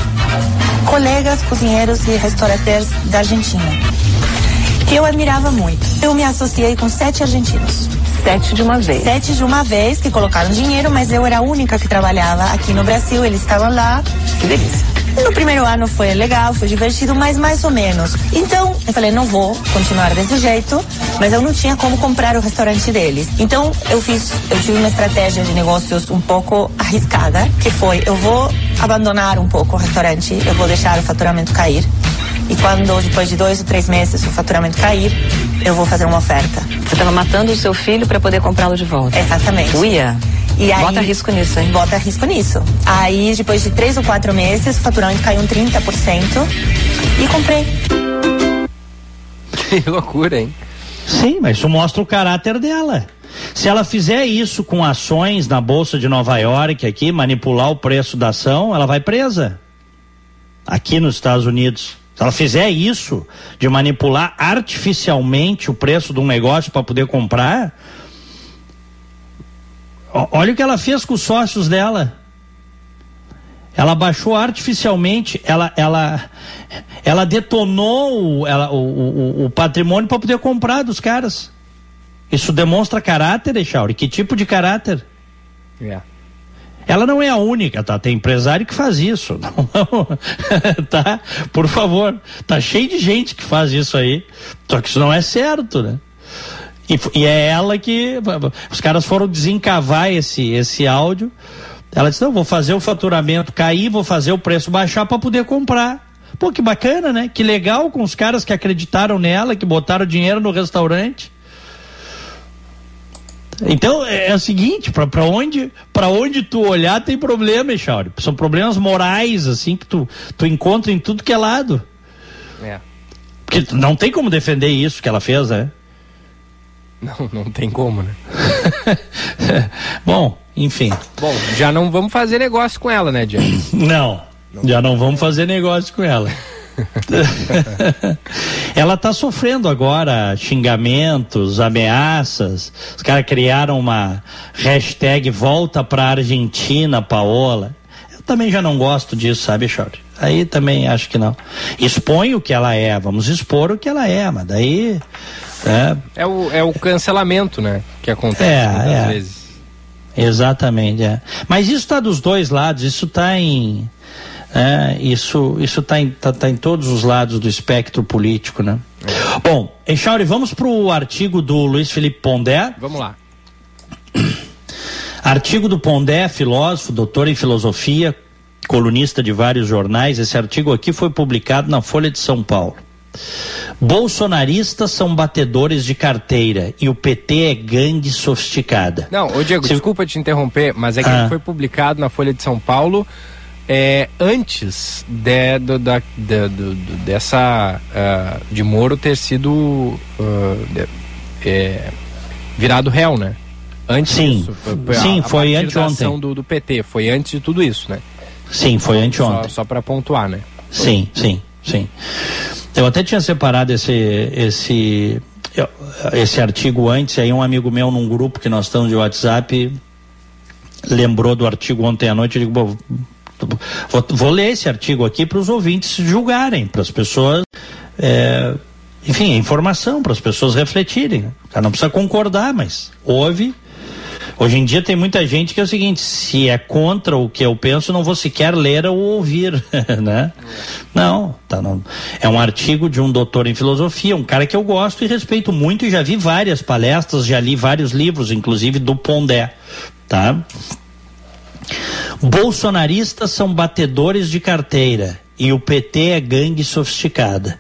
colegas cozinheiros e restaurantes da Argentina, que eu admirava muito. Eu me associei com sete argentinos. Sete de uma vez. Sete de uma vez que colocaram dinheiro, mas eu era a única que trabalhava aqui no Brasil, eles estavam lá. Que delícia. No primeiro ano foi legal, foi divertido, mas mais ou menos. Então, eu falei, não vou continuar desse jeito, mas eu não tinha como comprar o restaurante deles. Então, eu fiz, eu tive uma estratégia de negócios um pouco arriscada, que foi, eu vou abandonar um pouco o restaurante, eu vou deixar o faturamento cair. E quando, depois de dois ou três meses, o faturamento cair, eu vou fazer uma oferta. Você estava matando o seu filho para poder comprá-lo de volta. Exatamente. Uia. E aí, bota risco nisso, hein? Bota risco nisso. Aí, depois de três ou quatro meses, o faturamento caiu um 30% e comprei. Que loucura, hein? Sim, mas isso mostra o caráter dela. Se ela fizer isso com ações na Bolsa de Nova York aqui, manipular o preço da ação, ela vai presa. Aqui nos Estados Unidos. Se ela fizer isso, de manipular artificialmente o preço de um negócio para poder comprar, Olha o que ela fez com os sócios dela. Ela baixou artificialmente, ela, ela, ela detonou o, ela, o, o, o patrimônio para poder comprar dos caras. Isso demonstra caráter, Echauri? Que tipo de caráter? Yeah. Ela não é a única, tá? Tem empresário que faz isso. Não, não, tá? Por favor. Tá cheio de gente que faz isso aí. Só que isso não é certo, né? E, e, é ela que. Os caras foram desencavar esse, esse áudio. Ela disse: não, vou fazer o faturamento cair, vou fazer o preço baixar para poder comprar. Pô, que bacana, né? Que legal com os caras que acreditaram nela, que botaram dinheiro no restaurante. Então é, é o seguinte, para onde para onde tu olhar tem problema, Echauri. São problemas morais assim que tu tu encontra em tudo que é lado. É. Porque não tem como defender isso que ela fez, né? Não, não tem como, né? Bom, enfim. Bom, já não vamos fazer negócio com ela, né, Diego? Não, já não vamos fazer negócio com ela. ela está sofrendo agora xingamentos, ameaças. Os caras criaram uma hashtag volta pra Argentina, Paola. Eu também já não gosto disso, sabe, Chore? Aí também acho que não. Expõe o que ela é, vamos expor o que ela é, mas daí. É, é, o, é o cancelamento, né? Que acontece é, muitas é. vezes. Exatamente, é. Mas isso está dos dois lados, isso está em. É, isso isso está em, tá, tá em todos os lados do espectro político, né? Bom, Echauri, vamos para o artigo do Luiz Felipe Pondé. Vamos lá. Artigo do Pondé, filósofo, doutor em filosofia, colunista de vários jornais. Esse artigo aqui foi publicado na Folha de São Paulo. Bolsonaristas são batedores de carteira e o PT é gangue sofisticada. Não, ô Diego, Se- desculpa te interromper, mas é que Ah. ele foi publicado na Folha de São Paulo é, antes de, do- da, da- do- dessa ah, de Moro ter sido ah, de- é, virado réu, né? Antes Sim. disso, Sim, foi partir da anteontem. do, do PT, foi antes de tudo isso, né? Sim, foi anteontem. Só, só para pontuar, né? Sim, sim, sim. Eu até tinha separado esse esse esse artigo antes, aí um amigo meu num grupo que nós estamos de WhatsApp lembrou do artigo ontem à noite, eu digo, "Bom, vou, vou ler esse artigo aqui para os ouvintes julgarem, para as pessoas é, enfim, informação para as pessoas refletirem. Não precisa concordar, mas ouve. Hoje em dia tem muita gente que é o seguinte: se é contra o que eu penso, não vou sequer ler ou ouvir, né? Não, tá não. É um artigo de um doutor em filosofia, um cara que eu gosto e respeito muito e já vi várias palestras, já li vários livros, inclusive do Pondé, tá? Bolsonaristas são batedores de carteira e o PT é gangue sofisticada.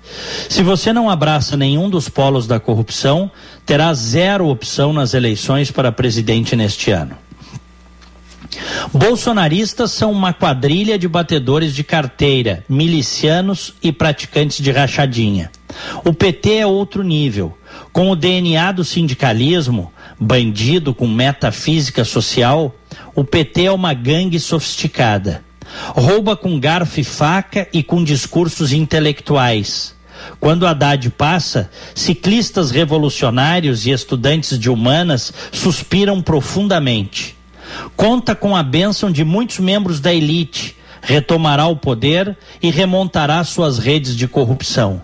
Se você não abraça nenhum dos polos da corrupção, terá zero opção nas eleições para presidente neste ano. Bolsonaristas são uma quadrilha de batedores de carteira, milicianos e praticantes de rachadinha. O PT é outro nível. Com o DNA do sindicalismo, bandido com metafísica social, o PT é uma gangue sofisticada. Rouba com garfo e faca e com discursos intelectuais. Quando Haddad passa, ciclistas revolucionários e estudantes de humanas suspiram profundamente. Conta com a bênção de muitos membros da elite, retomará o poder e remontará suas redes de corrupção.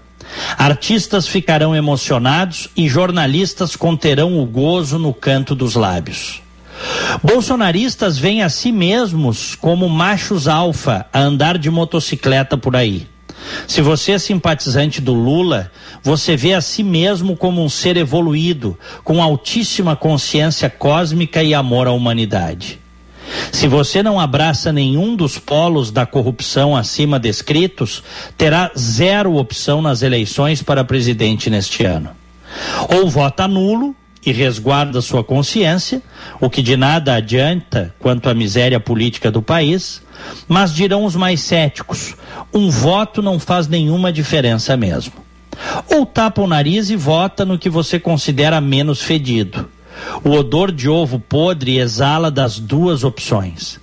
Artistas ficarão emocionados e jornalistas conterão o gozo no canto dos lábios. Bolsonaristas veem a si mesmos como machos alfa a andar de motocicleta por aí. Se você é simpatizante do Lula, você vê a si mesmo como um ser evoluído, com altíssima consciência cósmica e amor à humanidade. Se você não abraça nenhum dos polos da corrupção acima descritos, terá zero opção nas eleições para presidente neste ano. Ou vota nulo e resguarda sua consciência, o que de nada adianta quanto à miséria política do país, mas dirão os mais céticos: um voto não faz nenhuma diferença mesmo. Ou tapa o nariz e vota no que você considera menos fedido. O odor de ovo podre exala das duas opções.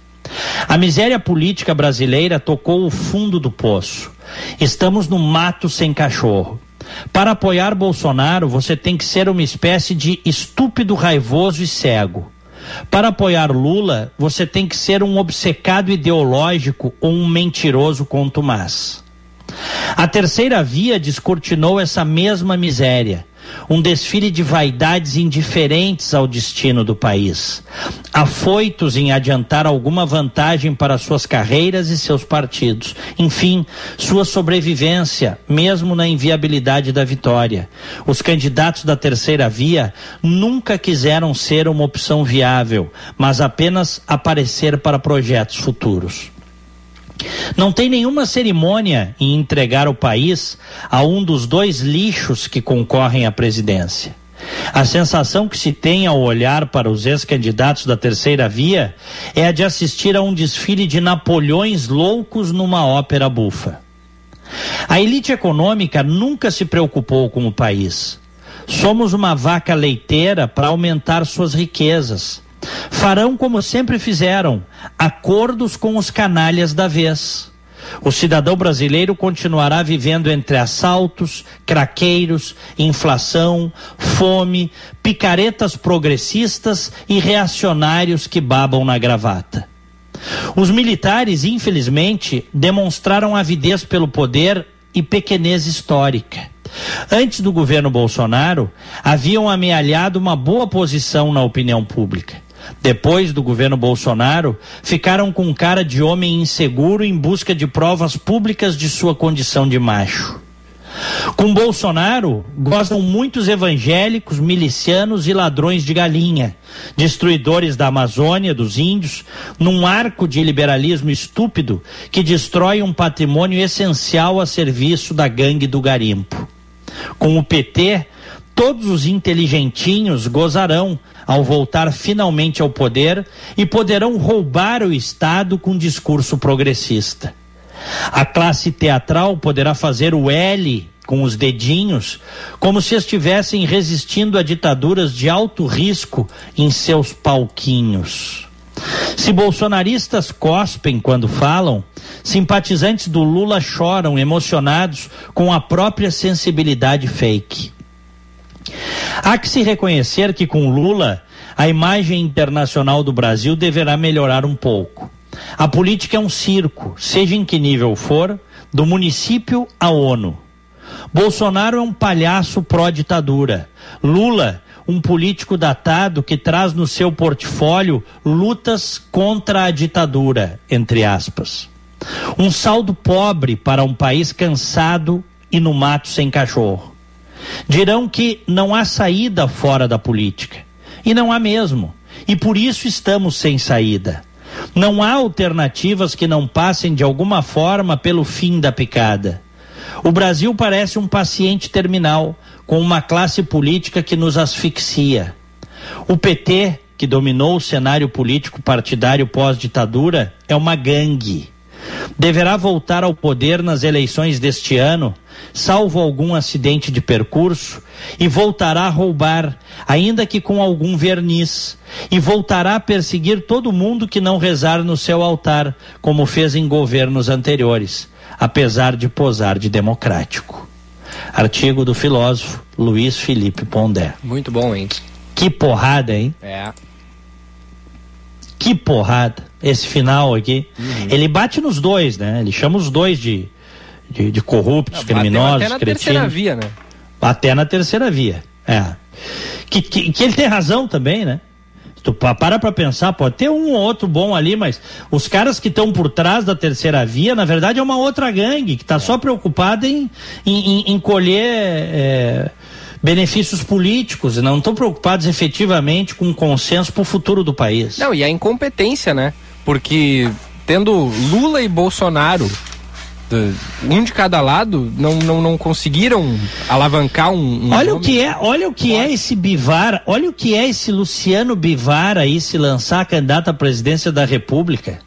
A miséria política brasileira tocou o fundo do poço. Estamos no mato sem cachorro. Para apoiar Bolsonaro, você tem que ser uma espécie de estúpido raivoso e cego. Para apoiar Lula, você tem que ser um obcecado ideológico ou um mentiroso contumaz. A terceira via descortinou essa mesma miséria. Um desfile de vaidades indiferentes ao destino do país. Afoitos em adiantar alguma vantagem para suas carreiras e seus partidos. Enfim, sua sobrevivência, mesmo na inviabilidade da vitória. Os candidatos da terceira via nunca quiseram ser uma opção viável, mas apenas aparecer para projetos futuros. Não tem nenhuma cerimônia em entregar o país a um dos dois lixos que concorrem à presidência. A sensação que se tem ao olhar para os ex-candidatos da terceira via é a de assistir a um desfile de Napoleões loucos numa ópera bufa. A elite econômica nunca se preocupou com o país. Somos uma vaca leiteira para aumentar suas riquezas. Farão como sempre fizeram, acordos com os canalhas da vez. O cidadão brasileiro continuará vivendo entre assaltos, craqueiros, inflação, fome, picaretas progressistas e reacionários que babam na gravata. Os militares, infelizmente, demonstraram avidez pelo poder e pequenez histórica. Antes do governo Bolsonaro, haviam amealhado uma boa posição na opinião pública. Depois do governo Bolsonaro, ficaram com cara de homem inseguro em busca de provas públicas de sua condição de macho. Com Bolsonaro, gozam muitos evangélicos, milicianos e ladrões de galinha, destruidores da Amazônia, dos índios, num arco de liberalismo estúpido que destrói um patrimônio essencial a serviço da gangue do garimpo. Com o PT, todos os inteligentinhos gozarão ao voltar finalmente ao poder e poderão roubar o Estado com discurso progressista. A classe teatral poderá fazer o L com os dedinhos, como se estivessem resistindo a ditaduras de alto risco em seus palquinhos. Se bolsonaristas cospem quando falam, simpatizantes do Lula choram emocionados com a própria sensibilidade fake. Há que se reconhecer que com Lula a imagem internacional do Brasil deverá melhorar um pouco. A política é um circo, seja em que nível for, do município à ONU. Bolsonaro é um palhaço pró-ditadura. Lula, um político datado que traz no seu portfólio lutas contra a ditadura, entre aspas. Um saldo pobre para um país cansado e no mato sem cachorro. Dirão que não há saída fora da política. E não há mesmo. E por isso estamos sem saída. Não há alternativas que não passem de alguma forma pelo fim da picada. O Brasil parece um paciente terminal, com uma classe política que nos asfixia. O PT, que dominou o cenário político partidário pós-ditadura, é uma gangue. Deverá voltar ao poder nas eleições deste ano salvo algum acidente de percurso, e voltará a roubar, ainda que com algum verniz, e voltará a perseguir todo mundo que não rezar no seu altar, como fez em governos anteriores, apesar de posar de democrático. Artigo do filósofo Luiz Felipe Pondé. Muito bom, hein? Que porrada, hein? É. Que porrada. Esse final aqui. Uhum. Ele bate nos dois, né? Ele chama os dois de de, de corruptos, Não, criminosos, até na cretinos. terceira via, né? Até na terceira via, é. Que, que, que ele tem razão também, né? Tu para pra pensar, pode ter um ou outro bom ali, mas os caras que estão por trás da terceira via, na verdade, é uma outra gangue que está só preocupada em, em, em colher é, benefícios políticos e não estão preocupados efetivamente com um consenso para o futuro do país. Não, e a incompetência, né? Porque tendo Lula e Bolsonaro um de cada lado não, não, não conseguiram alavancar um, um olha o que é olha o que é esse Bivar olha o que é esse Luciano Bivar aí se lançar candidato à presidência da República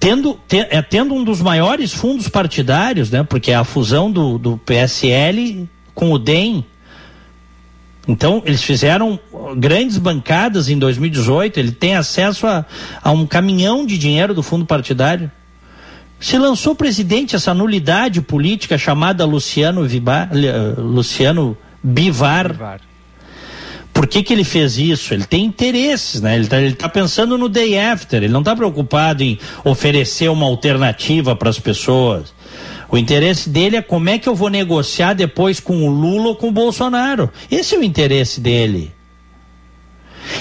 tendo te, é, tendo um dos maiores fundos partidários né porque é a fusão do, do PSL com o DEM então, eles fizeram grandes bancadas em 2018. Ele tem acesso a, a um caminhão de dinheiro do fundo partidário. Se lançou presidente essa nulidade política chamada Luciano, Vibar, uh, Luciano Bivar. Bivar. Por que, que ele fez isso? Ele tem interesses, né? Ele está tá pensando no day after, ele não está preocupado em oferecer uma alternativa para as pessoas. O interesse dele é como é que eu vou negociar depois com o Lula ou com o Bolsonaro. Esse é o interesse dele.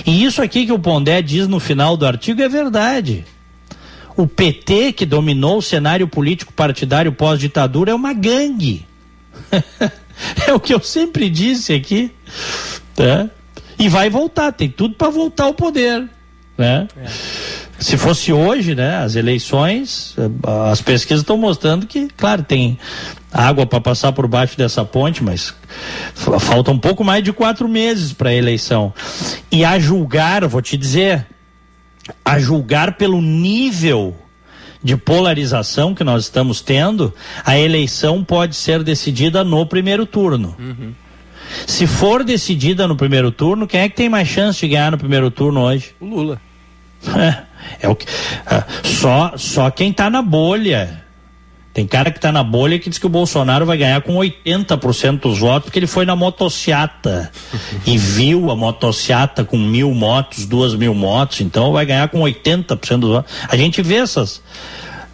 E isso aqui que o Pondé diz no final do artigo é verdade. O PT, que dominou o cenário político partidário pós-ditadura, é uma gangue. é o que eu sempre disse aqui. Né? E vai voltar, tem tudo para voltar ao poder. Né? É. Se fosse hoje, né, as eleições, as pesquisas estão mostrando que, claro, tem água para passar por baixo dessa ponte, mas falta um pouco mais de quatro meses para a eleição. E a julgar, vou te dizer, a julgar pelo nível de polarização que nós estamos tendo, a eleição pode ser decidida no primeiro turno. Uhum. Se for decidida no primeiro turno, quem é que tem mais chance de ganhar no primeiro turno hoje? O Lula. É, é o que, é, só, só quem está na bolha. Tem cara que está na bolha que diz que o Bolsonaro vai ganhar com 80% dos votos porque ele foi na motociata e viu a motociata com mil motos, duas mil motos, então vai ganhar com 80% dos votos. A gente vê essas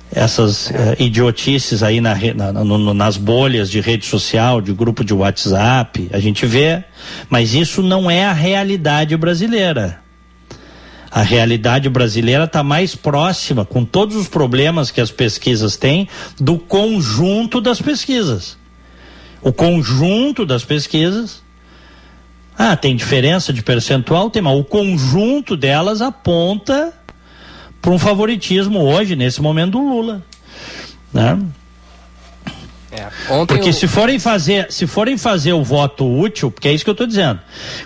essas uh, idiotices aí na, na, no, nas bolhas de rede social, de grupo de WhatsApp, a gente vê, mas isso não é a realidade brasileira. A realidade brasileira está mais próxima, com todos os problemas que as pesquisas têm, do conjunto das pesquisas. O conjunto das pesquisas. Ah, tem diferença de percentual? Tem, mas o conjunto delas aponta para um favoritismo hoje, nesse momento, do Lula. Né? É, porque eu... se forem fazer, se forem fazer o voto útil, porque é isso que eu estou dizendo,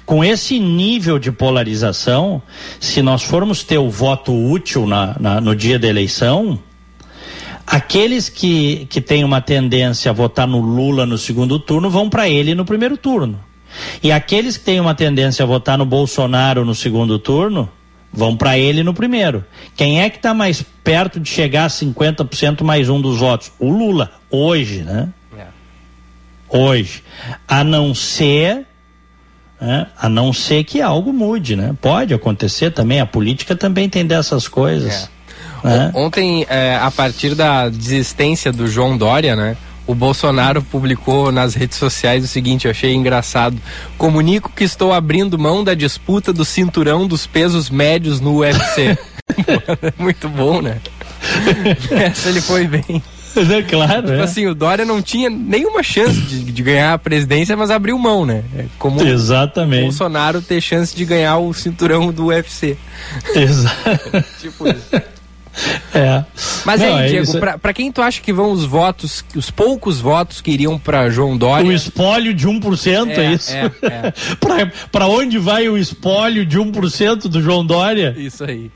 com esse nível de polarização, se nós formos ter o voto útil na, na no dia da eleição, aqueles que, que têm uma tendência a votar no Lula no segundo turno vão para ele no primeiro turno. E aqueles que têm uma tendência a votar no Bolsonaro no segundo turno vão para ele no primeiro. Quem é que está mais perto de chegar a 50% mais um dos votos? O Lula, hoje, né? É. Hoje. A não ser. Né? A não ser que algo mude, né? Pode acontecer também, a política também tem dessas coisas. É. Né? Ontem, é, a partir da desistência do João Dória, né? O Bolsonaro publicou nas redes sociais o seguinte, eu achei engraçado. Comunico que estou abrindo mão da disputa do cinturão dos pesos médios no UFC. Muito bom, né? Essa ele foi bem. É claro. Tipo é. assim, o Dória não tinha nenhuma chance de, de, ganhar a presidência, mas abriu mão, né? É como Exatamente. o Bolsonaro ter chance de ganhar o cinturão do UFC. Exato. tipo isso. É. Mas Não, aí, é Diego, pra, pra, quem tu acha que vão os votos, os poucos votos que iriam pra João Dória? O espólio de 1%, é, é isso? É, é. pra, pra onde vai o espólio de 1% do João Dória? Isso aí.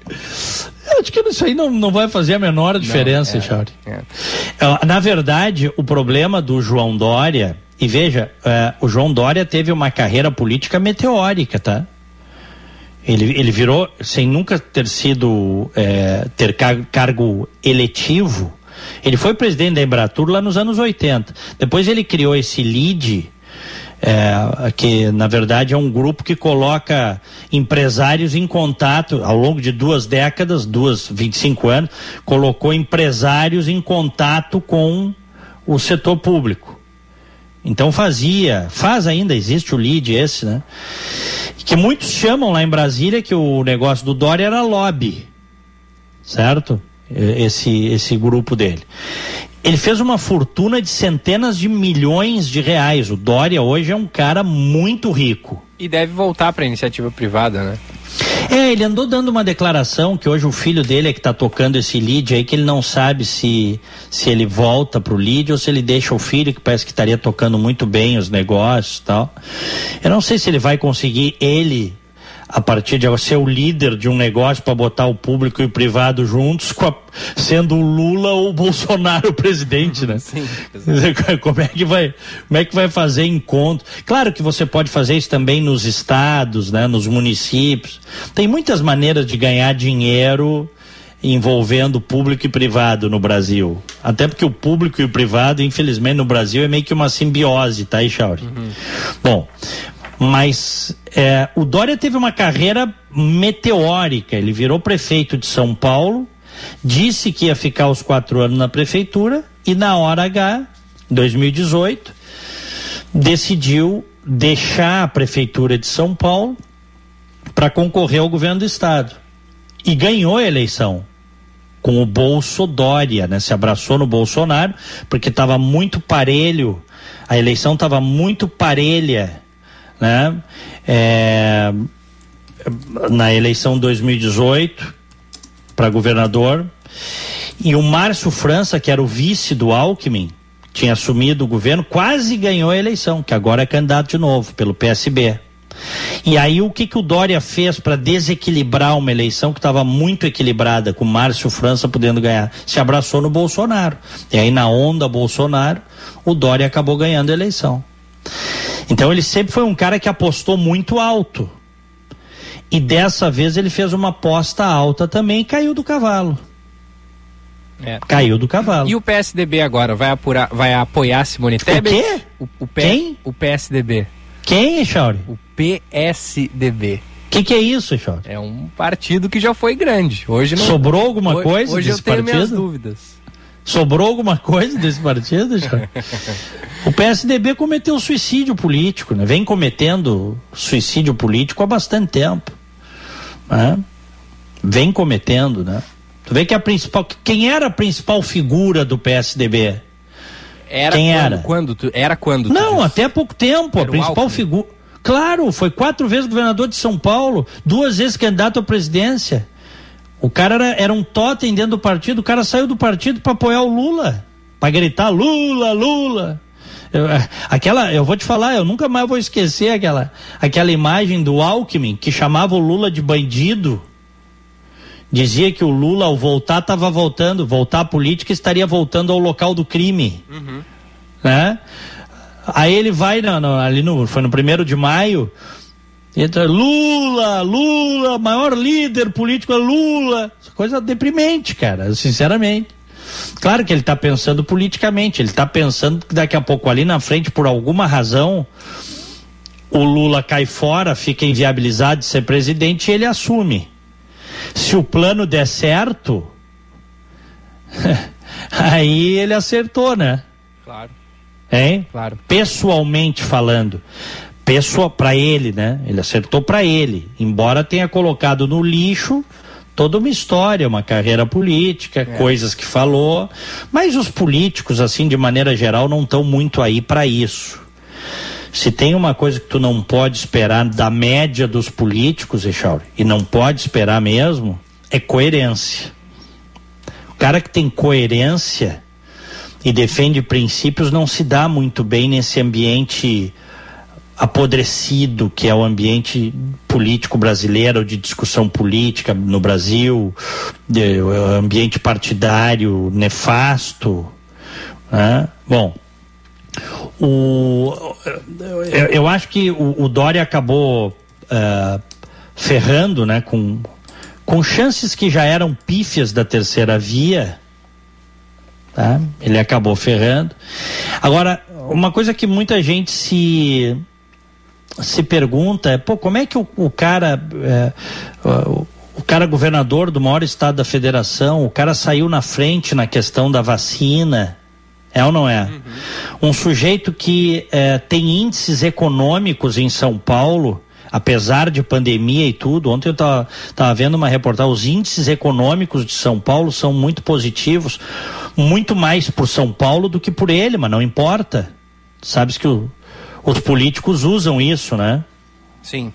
Eu acho que isso aí não, não vai fazer a menor diferença, não, é, é. é. Na verdade, o problema do João Dória, e veja, é, o João Dória teve uma carreira política meteórica, tá? Ele, ele virou, sem nunca ter sido, é, ter car cargo eletivo, ele foi presidente da Embratur lá nos anos 80. Depois ele criou esse LID, é, que na verdade é um grupo que coloca empresários em contato ao longo de duas décadas, duas, 25 anos, colocou empresários em contato com o setor público. Então fazia, faz ainda, existe o LID esse, né? que muitos chamam lá em Brasília que o negócio do Dória era lobby, certo? Esse, esse grupo dele. Ele fez uma fortuna de centenas de milhões de reais. O Dória hoje é um cara muito rico. E deve voltar para a iniciativa privada, né? É, ele andou dando uma declaração que hoje o filho dele é que está tocando esse lead aí, que ele não sabe se, se ele volta pro lead ou se ele deixa o filho, que parece que estaria tocando muito bem os negócios e tal. Eu não sei se ele vai conseguir ele a partir de ser o líder de um negócio para botar o público e o privado juntos, a, sendo o Lula ou o Bolsonaro o presidente, né? Sim, como é que vai, como é que vai fazer encontro? Claro que você pode fazer isso também nos estados, né, nos municípios. Tem muitas maneiras de ganhar dinheiro envolvendo público e privado no Brasil. Até porque o público e o privado, infelizmente, no Brasil é meio que uma simbiose, tá, Chauri? Uhum. Bom, mas é, o Dória teve uma carreira meteórica. Ele virou prefeito de São Paulo, disse que ia ficar os quatro anos na prefeitura e na hora H, 2018, decidiu deixar a prefeitura de São Paulo para concorrer ao governo do estado e ganhou a eleição com o Bolso Dória, né? Se abraçou no Bolsonaro porque estava muito parelho, a eleição estava muito parelha né? É, na eleição 2018 para governador e o Márcio França, que era o vice do Alckmin, tinha assumido o governo, quase ganhou a eleição, que agora é candidato de novo pelo PSB. E aí o que, que o Dória fez para desequilibrar uma eleição que estava muito equilibrada, com Márcio França podendo ganhar? Se abraçou no Bolsonaro. E aí na onda Bolsonaro, o Dória acabou ganhando a eleição. Então ele sempre foi um cara que apostou muito alto. E dessa vez ele fez uma aposta alta também e caiu do cavalo. É. Caiu do cavalo. E o PSDB agora vai, apurar, vai apoiar Simone Tebet? O quê? O, o P, Quem? O PSDB. Quem, Chauri? O PSDB. O que, que é isso, Chauri? É um partido que já foi grande. Hoje não. Sobrou alguma coisa Hoje eu tenho partido? minhas dúvidas. Sobrou alguma coisa desse partido, o PSDB cometeu suicídio político, né? Vem cometendo suicídio político há bastante tempo. Né? Vem cometendo, né? Tu vê que a principal. Quem era a principal figura do PSDB? Era Quem quando, era? Quando tu, era quando? Não, disse? até há pouco tempo. Era a principal figura. Claro, foi quatro vezes governador de São Paulo, duas vezes candidato à presidência. O cara era, era um totem dentro do partido, o cara saiu do partido para apoiar o Lula, para gritar Lula, Lula. Eu, eh, aquela, eu vou te falar, eu nunca mais vou esquecer aquela, aquela imagem do Alckmin que chamava o Lula de bandido. Dizia que o Lula, ao voltar, estava voltando, voltar à política, estaria voltando ao local do crime. Né? Aí ele vai na- ali no. Foi no primeiro de maio. Entra Lula, Lula, maior líder político é Lula. Coisa deprimente, cara, sinceramente. Claro que ele está pensando politicamente, ele está pensando que daqui a pouco ali na frente, por alguma razão, o Lula cai fora, fica inviabilizado de ser presidente e ele assume. Se o plano der certo, aí ele acertou, né? Claro, Hein? claro. Pessoalmente falando. Pessoa para ele, né? Ele acertou para ele, embora tenha colocado no lixo toda uma história, uma carreira política, coisas que falou, mas os políticos assim de maneira geral não estão muito aí para isso. Se tem uma coisa que tu não pode esperar da média dos políticos, Echauri, e não pode esperar mesmo, é coerência. O cara que tem coerência e defende princípios não se dá muito bem nesse ambiente apodrecido que é o ambiente político brasileiro de discussão política no Brasil, de, ambiente partidário nefasto, né? Bom, o, eu, eu acho que o, o Dória acabou ah, ferrando, né, com, com chances que já eram pífias da terceira via, tá? Ele acabou ferrando. Agora, uma coisa que muita gente se se pergunta é, pô, como é que o, o cara é, o, o cara governador do maior estado da federação, o cara saiu na frente na questão da vacina, é ou não é? Um sujeito que é, tem índices econômicos em São Paulo, apesar de pandemia e tudo. Ontem eu estava vendo uma reportagem, os índices econômicos de São Paulo são muito positivos, muito mais por São Paulo do que por ele, mas não importa. Sabes que o, os políticos usam isso, né? Sim,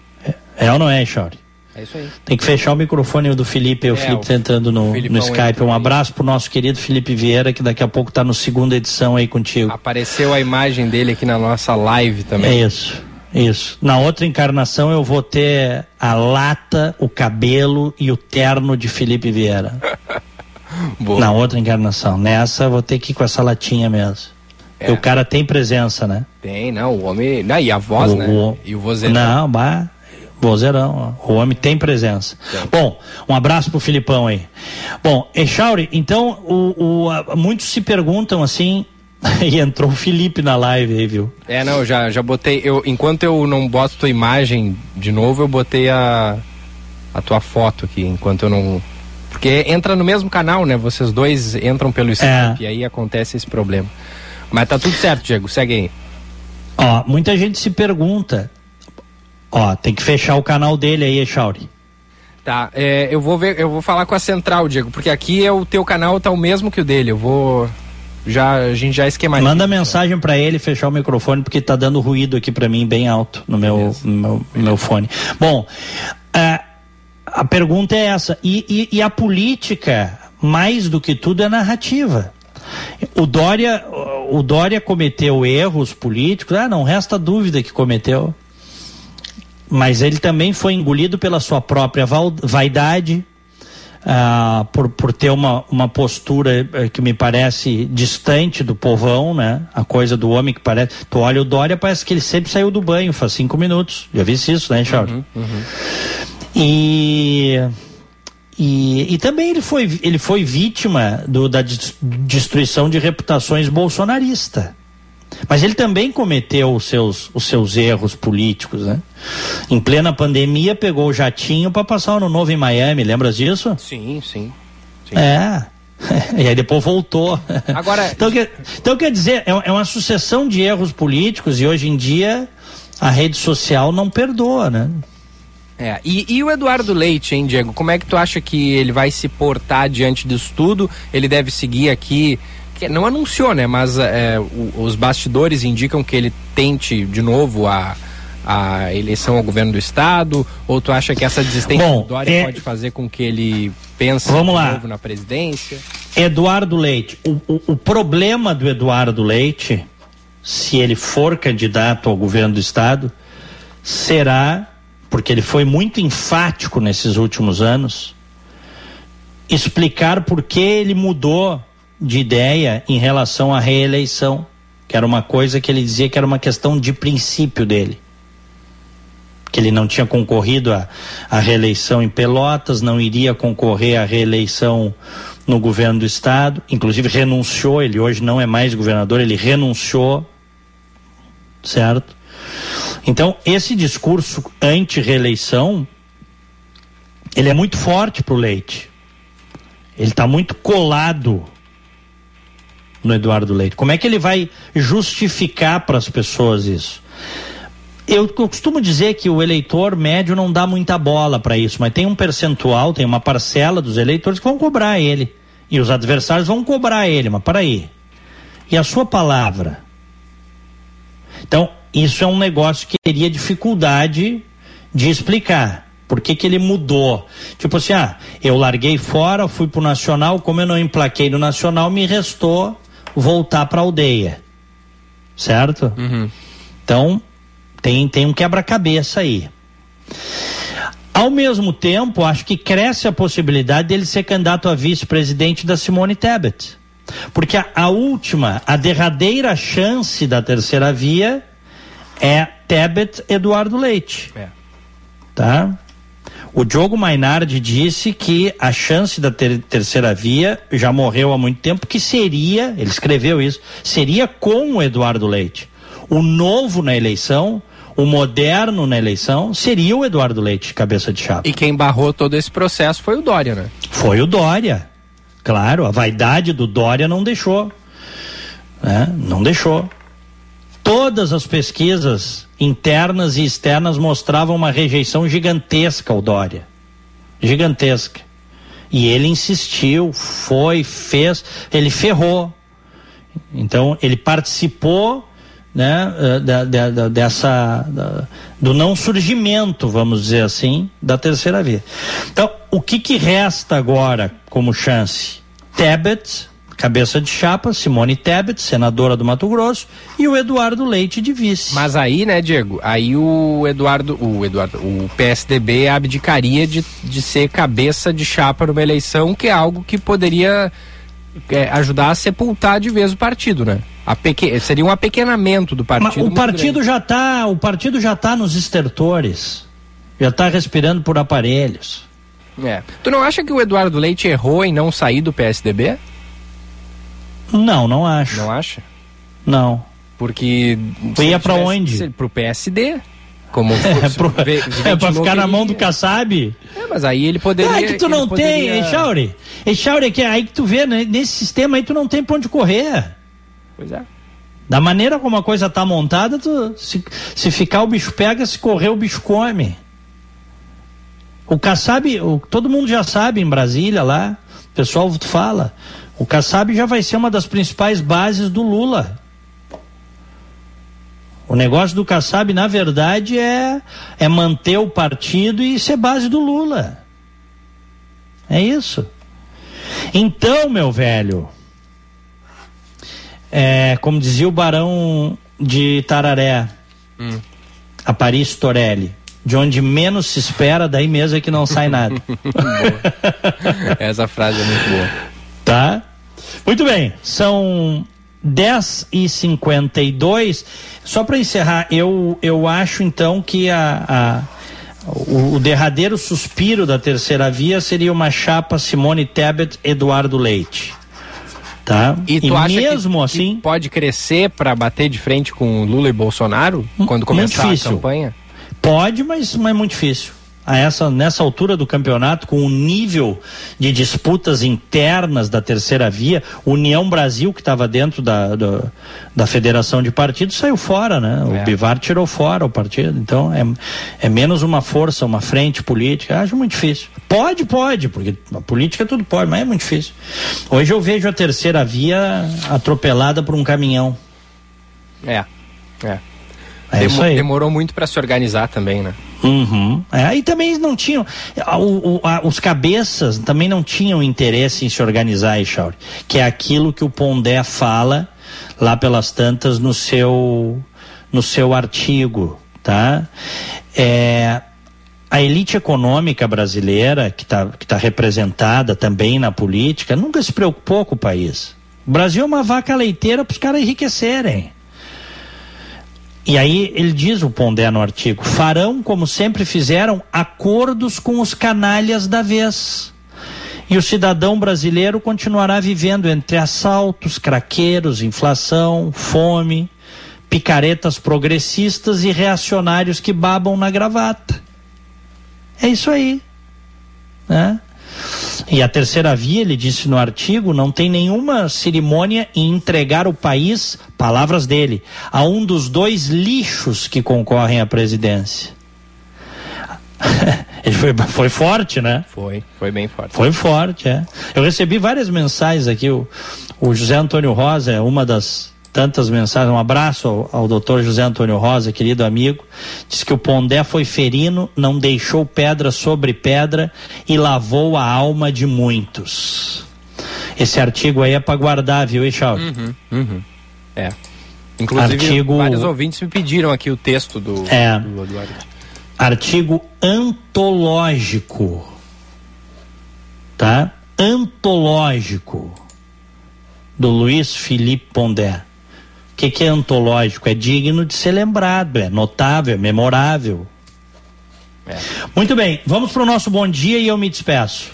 É ou não é, Chore? é isso aí. Tem que fechar o microfone do Felipe, o É, Felipe o tá entrando no, no Skype. Um abraço pro nosso querido Felipe Vieira, que daqui a pouco tá no segunda edição aí contigo. Apareceu a imagem dele aqui na nossa live também. É isso, isso. Na outra encarnação eu vou ter a lata, o cabelo e o terno de Felipe Vieira. Na outra encarnação. Nessa eu vou ter que ir com essa latinha mesmo. É. O cara tem presença, né? Tem, não, o homem. Não, e a voz, O- né? o- E o vozeirão. Não, bah, vozeirão. ó. O homem tem presença. Bom, um abraço pro Filipão aí. Bom, Echauri, então, o, o, muitos se perguntam assim, e entrou o Felipe na live aí, viu? É, não, já, já botei. Eu, enquanto eu não boto tua imagem de novo, eu botei a, a tua foto aqui, enquanto eu não. Porque entra no mesmo canal, né? Vocês dois entram pelo Skype e aí acontece esse problema. Mas tá tudo certo, Diego, segue aí. Ó, muita gente se pergunta. Ó, tem que fechar o canal dele aí, Echauri. Tá, é, eu vou ver, eu vou falar com a central, Diego, porque aqui é o teu canal tá o mesmo que o dele. Eu vou. Já, a gente já esquematiza. Manda mensagem pra ele fechar o microfone, porque tá dando ruído aqui pra mim bem alto no meu, no meu, no meu fone. Bom, ah, a pergunta é essa. E, e- e a política, mais do que tudo, é narrativa. O Dória, o Dória cometeu erros políticos, ah, não resta dúvida que cometeu. mas ele também foi engolido pela sua própria vaidade, ah, por, por ter uma, uma postura eh, que me parece distante do povão, né? A coisa do homem que parece. Tu olha o Dória, parece que ele sempre saiu do banho, faz cinco minutos. Já vi isso, né, Charles? Uhum, uhum. E, e, e também ele foi, ele foi vítima do, da destruição de reputações bolsonarista. Mas ele também cometeu os seus, os seus erros políticos, né? Em plena pandemia, pegou o jatinho para passar o ano novo em Miami, lembras disso? Sim, sim. sim. É. e aí depois voltou. Agora. então, quer, então quer dizer, é, é uma sucessão de erros políticos e hoje em dia a rede social não perdoa, né? É, e, e, o Eduardo Leite, hein, Diego? Como é que tu acha que ele vai se portar diante disso tudo? Ele deve seguir aqui que não anunciou, né? Mas é, o, os bastidores indicam que ele tente de novo a, a eleição ao governo do estado? Ou tu acha que essa desistência Bom, do Dória é... pode fazer com que ele pense Vamos de lá. novo na presidência? Eduardo Leite, o, o, o problema do Eduardo Leite, se ele for candidato ao governo do estado, será, porque ele foi muito enfático nesses últimos anos, explicar por que ele mudou de ideia em relação à reeleição, que era uma coisa que ele dizia que era uma questão de princípio dele. Que ele não tinha concorrido à, à reeleição em Pelotas, não iria concorrer à reeleição no governo do estado, inclusive renunciou, ele hoje não é mais governador, ele renunciou, certo? Então, esse discurso anti-reeleição, ele é muito forte para o Leite. Ele está muito colado no Eduardo Leite? Como é que ele vai justificar para as pessoas isso? Eu, costumo dizer que o eleitor médio não dá muita bola para isso, mas tem um percentual, tem uma parcela dos eleitores que vão cobrar ele. E os adversários vão cobrar ele, mas para aí. E a sua palavra? Então, isso é um negócio que teria dificuldade de explicar. Por que, que ele mudou? Tipo assim, ah, eu larguei fora, fui pro Nacional, como eu não emplaquei no Nacional, me restou voltar para a aldeia. Certo? Uhum. Então, tem, tem um quebra-cabeça aí. Ao mesmo tempo, acho que cresce a possibilidade dele ser candidato a vice-presidente da Simone Tebet. Porque a, a, última, a derradeira chance da terceira via é Tebet Eduardo Leite. É. Tá? O Diogo Mainardi disse que a chance da ter terceira via já morreu há muito tempo, que seria, ele escreveu isso, seria com o Eduardo Leite. O novo na eleição, o moderno na eleição, seria o Eduardo Leite, cabeça de chapa. E quem barrou todo esse processo foi o Dória, né? Foi o Dória. Claro, a vaidade do Dória não deixou. Né? Não deixou. Todas as pesquisas internas e externas mostravam uma rejeição gigantesca ao Dória. Gigantesca. E ele insistiu, foi, fez, ele ferrou. Então, ele participou né, eh, da, da, da, dessa, do não surgimento, vamos dizer assim, da terceira via. Então, o que, que resta agora como chance? Tebet, cabeça de chapa, Simone Tebet, senadora do Mato Grosso, e o Eduardo Leite de vice. Mas aí, né, Diego, aí o Eduardo, o Eduardo, o PSDB abdicaria de, de ser cabeça de chapa numa eleição, que é algo que poderia é, ajudar a sepultar de vez o partido, né? A peque... Seria um apequenamento do partido. Mas o partido já está, o partido já está nos estertores, já está respirando por aparelhos. É. Tu não acha que o Eduardo Leite errou em não sair do PSDB? Não, não acho. Não acha? Não. Porque. Ia para onde? Pro PSD. Como é, pro, é pra ficar na mão do Kassab? É, mas aí ele poderia. Ah, é que tu não tem, poderia... Echauri. Echauri, que aí que tu vê, né? nesse sistema aí tu não tem pra onde correr. Pois é. Da maneira como a coisa tá montada, tu, se, se ficar o bicho pega, se correr o bicho come. O Kassab, o, todo mundo já sabe em Brasília lá, o pessoal fala. O Kassab já vai ser uma das principais bases do Lula. O negócio do Kassab, na verdade, é, é manter o partido e ser base do Lula. É isso. Então, meu velho, é, como dizia o barão de Tararé, hum. a Paris Torelli, de onde menos se espera, daí mesmo é que não sai nada. Essa frase é muito boa. Tá? Muito bem, são 10 e 52 Só para encerrar, eu, eu acho então que a, a o, o, derradeiro suspiro da terceira via seria uma chapa Simone Tebet Eduardo Leite. Tá? E, tu e acha mesmo que, assim que pode crescer para bater de frente com Lula e Bolsonaro quando começar a campanha? Pode, mas, mas é muito difícil a essa, nessa altura do campeonato, com o nível de disputas internas da terceira via, União Brasil, que estava dentro da, do, da federação de partidos, saiu fora, né? É. O Bivar tirou fora o partido. Então é, é menos uma força, uma frente política. Acho muito difícil. Pode, pode, porque a política tudo pode, mas é muito difícil. Hoje eu vejo a terceira via atropelada por um caminhão. É, é. É Demo, demorou muito para se organizar também, né? Uhum. É, e também não tinham. O, a, os cabeças também não tinham interesse em se organizar, Echauri, que é aquilo que o Pondé fala lá pelas tantas no seu, no seu artigo. Tá? É, a elite econômica brasileira, que está que tá representada também na política, nunca se preocupou com o país. O Brasil é uma vaca leiteira para os caras enriquecerem. E aí ele diz o Pondé no artigo: farão, como sempre fizeram, acordos com os canalhas da vez. E o cidadão brasileiro continuará vivendo entre assaltos, craqueiros, inflação, fome, picaretas progressistas e reacionários que babam na gravata. É isso aí. Né? E a terceira via, ele disse no artigo, não tem nenhuma cerimônia em entregar o país, palavras dele, a um dos dois lixos que concorrem à presidência. Ele foi, foi forte, né? Foi, foi bem forte. Foi forte, é. Eu recebi várias mensagens aqui. O, o José Antônio Rosa é uma das tantas mensagens. Um abraço ao, ao doutor José Antônio Rosa, querido amigo. Diz que o Pondé foi ferino, não deixou pedra sobre pedra e lavou a alma de muitos. Esse artigo aí é para guardar, viu, Eixal? Uhum, uhum. É. Inclusive, artigo... vários ouvintes me pediram aqui o texto do, é. do Eduardo. Artigo antológico. Tá? Antológico. Do Luiz Felipe Pondé. O que, que é antológico? É digno de ser lembrado, é notável, é memorável. É. Muito bem, vamos para o nosso bom dia e eu me despeço.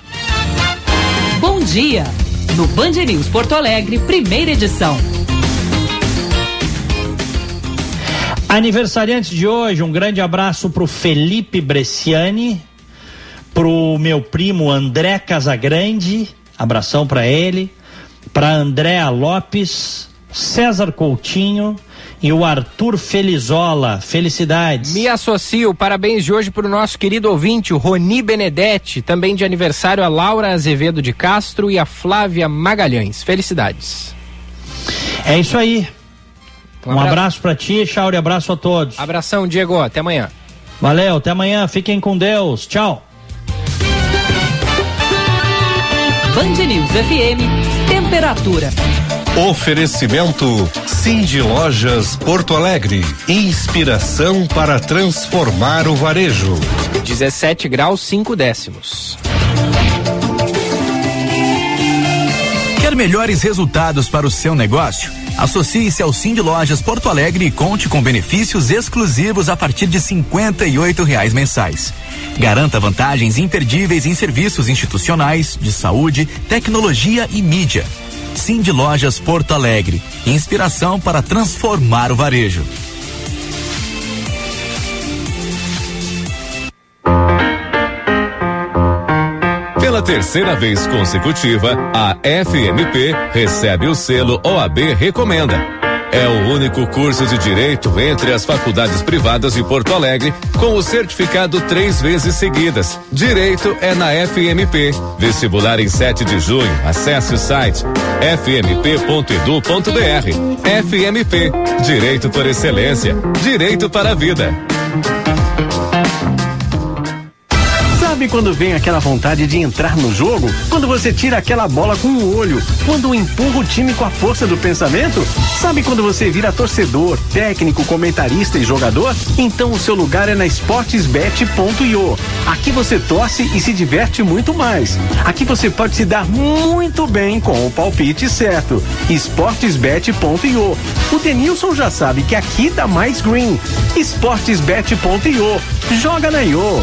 Bom dia, no Band News Porto Alegre, primeira edição. Aniversariantes de hoje, um grande abraço para o Felipe Bresciani, para o meu primo André Casagrande, abração para ele, para Andréa Lopes, César Coutinho e o Arthur Felizola. Felicidades. Me associo. Parabéns de hoje para o nosso querido ouvinte, o Roni Benedetti. Também de aniversário a Laura Azevedo de Castro e a Flávia Magalhães. Felicidades. É isso aí. Um, um abraço para ti, Chauri. Abraço a todos. Abração, Diego. Até amanhã. Valeu, até amanhã. Fiquem com Deus. Tchau. Band News FM. Temperatura. Oferecimento Cindy Lojas Porto Alegre. Inspiração para transformar o varejo. 17 graus 5 décimos. Quer melhores resultados para o seu negócio? Associe-se ao Cindy Lojas Porto Alegre e conte com benefícios exclusivos a partir de cinquenta e reais mensais. Garanta vantagens imperdíveis em serviços institucionais, de saúde, tecnologia e mídia. Cindy Lojas Porto Alegre. Inspiração para transformar o varejo. Pela terceira vez consecutiva, a FMP recebe o selo OAB Recomenda é o único curso de direito entre as faculdades privadas de Porto Alegre com o certificado três vezes seguidas. Direito é na FMP. Vestibular em 7 de junho. Acesse o site fmp.edu.br. FMP. Direito por excelência. Direito para a vida Sabe quando vem aquela vontade de entrar no jogo? Quando você tira aquela bola com o olho? Quando empurra o time com a força do pensamento? Sabe quando você vira torcedor, técnico, comentarista e jogador? Então o seu lugar é na esportesbet.io. Aqui você torce e se diverte muito mais. Aqui você pode se dar muito bem com o palpite certo. esportesbet.io. O Denilson já sabe que aqui dá mais green. esportesbet.io. Joga na IO.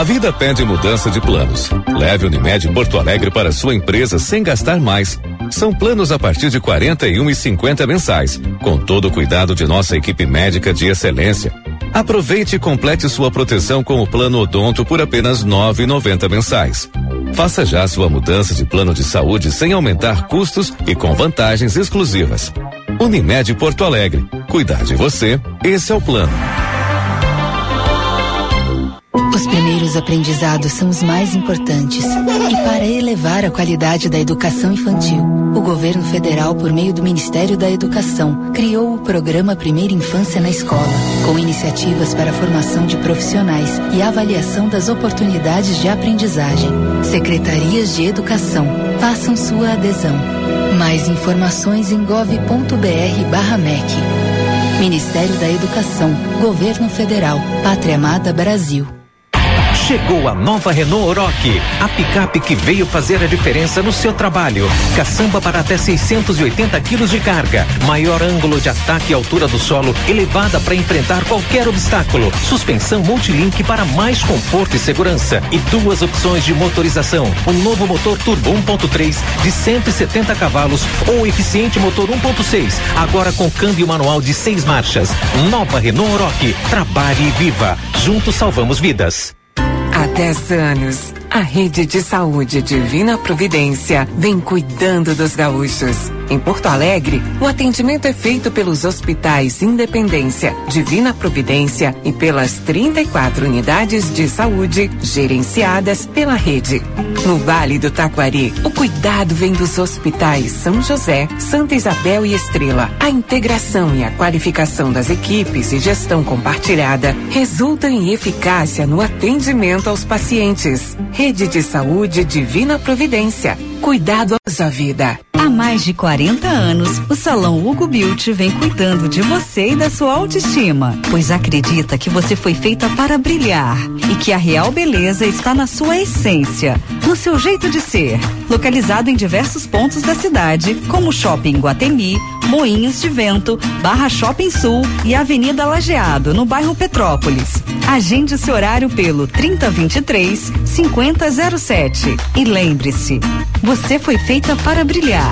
A vida pede mudança de planos. Leve Unimed Porto Alegre para sua empresa sem gastar mais. São planos a partir de 41 e 50 mensais, com todo o cuidado de nossa equipe médica de excelência. Aproveite e complete sua proteção com o plano Odonto por apenas 9,90 mensais. Faça já sua mudança de plano de saúde sem aumentar custos e com vantagens exclusivas. Unimed Porto Alegre. Cuidar de você, esse é o plano. Os primeiros aprendizados são os mais importantes. E para elevar a qualidade da educação infantil, o governo federal, por meio do Ministério da Educação, criou o programa Primeira Infância na Escola, com iniciativas para a formação de profissionais e avaliação das oportunidades de aprendizagem. Secretarias de Educação, façam sua adesão. Mais informações em gov.br/mec. Ministério da Educação, Governo Federal, Pátria Amada Brasil. Chegou a nova Renault Oroch, a picape que veio fazer a diferença no seu trabalho. Caçamba para até 680 quilos de carga, maior ângulo de ataque e altura do solo, elevada para enfrentar qualquer obstáculo, suspensão multilink para mais conforto e segurança e duas opções de motorização: o novo motor turbo 1.3 de 170 cavalos ou eficiente motor 1.6, agora com câmbio manual de seis marchas. Nova Renault Oroch, trabalhe e viva. Juntos salvamos vidas. Há 10 anos, a rede de saúde Divina Providência vem cuidando dos gaúchos. Em Porto Alegre, o atendimento é feito pelos hospitais Independência, Divina Providência e pelas 34 unidades de saúde gerenciadas pela rede. No Vale do Taquari, o cuidado vem dos hospitais São José, Santa Isabel e Estrela. A integração e a qualificação das equipes e gestão compartilhada resultam em eficácia no atendimento aos pacientes. Rede de Saúde Divina Providência. Cuidado à sua vida. Há mais de 40 anos, o Salão Hugo Beauty vem cuidando de você e da sua autoestima, pois acredita que você foi feita para brilhar e que a real beleza está na sua essência, no seu jeito de ser. Localizado em diversos pontos da cidade, como Shopping Guatemi, Moinhos de Vento, Barra Shopping Sul e Avenida Lajeado, no bairro Petrópolis. Agende seu horário pelo 3023 5007 e lembre-se, você foi feita para brilhar.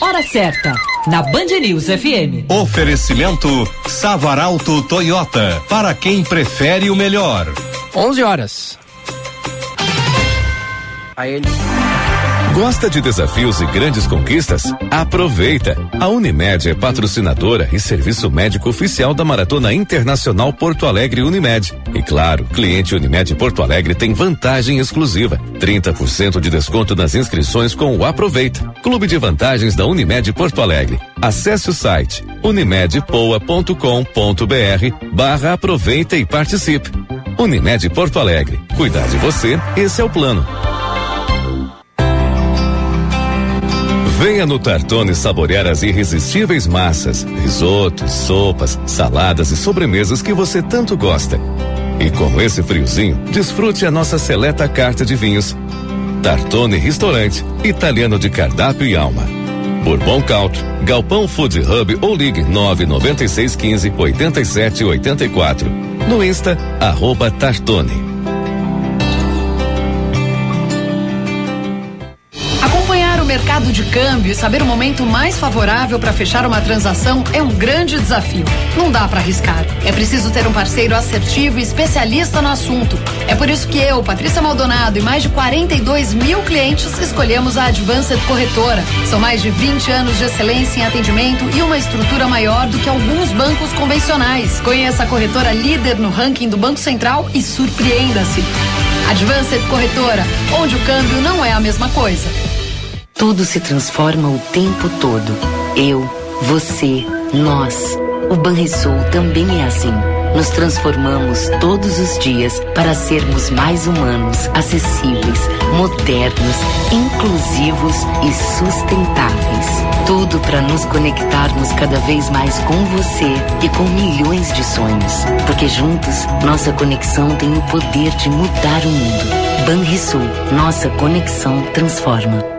Hora certa, na Band News FM. Oferecimento Savaralto Toyota, para quem prefere o melhor. 11 horas. A ele. Gosta de desafios e grandes conquistas? Aproveita! A Unimed é patrocinadora e serviço médico oficial da Maratona Internacional Porto Alegre Unimed. E claro, cliente Unimed Porto Alegre tem vantagem exclusiva: 30% de desconto nas inscrições com o Aproveita. Clube de vantagens da Unimed Porto Alegre. Acesse o site unimedpoa.com.br aproveita e participe. Unimed Porto Alegre. Cuidar de você, esse é o plano. Venha no Tartone saborear as irresistíveis massas, risotos, sopas, saladas e sobremesas que você tanto gosta. E com esse friozinho, desfrute a nossa seleta carta de vinhos. Tartone Restaurante, italiano de cardápio e alma. Bourbon Country, Galpão Food Hub ou ligue 99615 8784. No Insta, arroba Tartone. Mercado de câmbio e saber o momento mais favorável para fechar uma transação é um grande desafio. Não dá para arriscar. É preciso ter um parceiro assertivo e especialista no assunto. É por isso que eu, Patrícia Maldonado e mais de 42 mil clientes escolhemos a Advanced Corretora. São mais de 20 anos de excelência em atendimento e uma estrutura maior do que alguns bancos convencionais. Conheça a corretora líder no ranking do Banco Central e surpreenda-se. Advanced Corretora, onde o câmbio não é a mesma coisa. Tudo se transforma o tempo todo. Eu, você, nós. O Banrisul também é assim. nos transformamos todos os dias para sermos mais humanos, acessíveis, modernos, inclusivos e sustentáveis. Tudo para nos conectarmos cada vez mais com você e com milhões de sonhos. Porque juntos, nossa conexão tem o poder de mudar o mundo. Banrisul, nossa conexão transforma.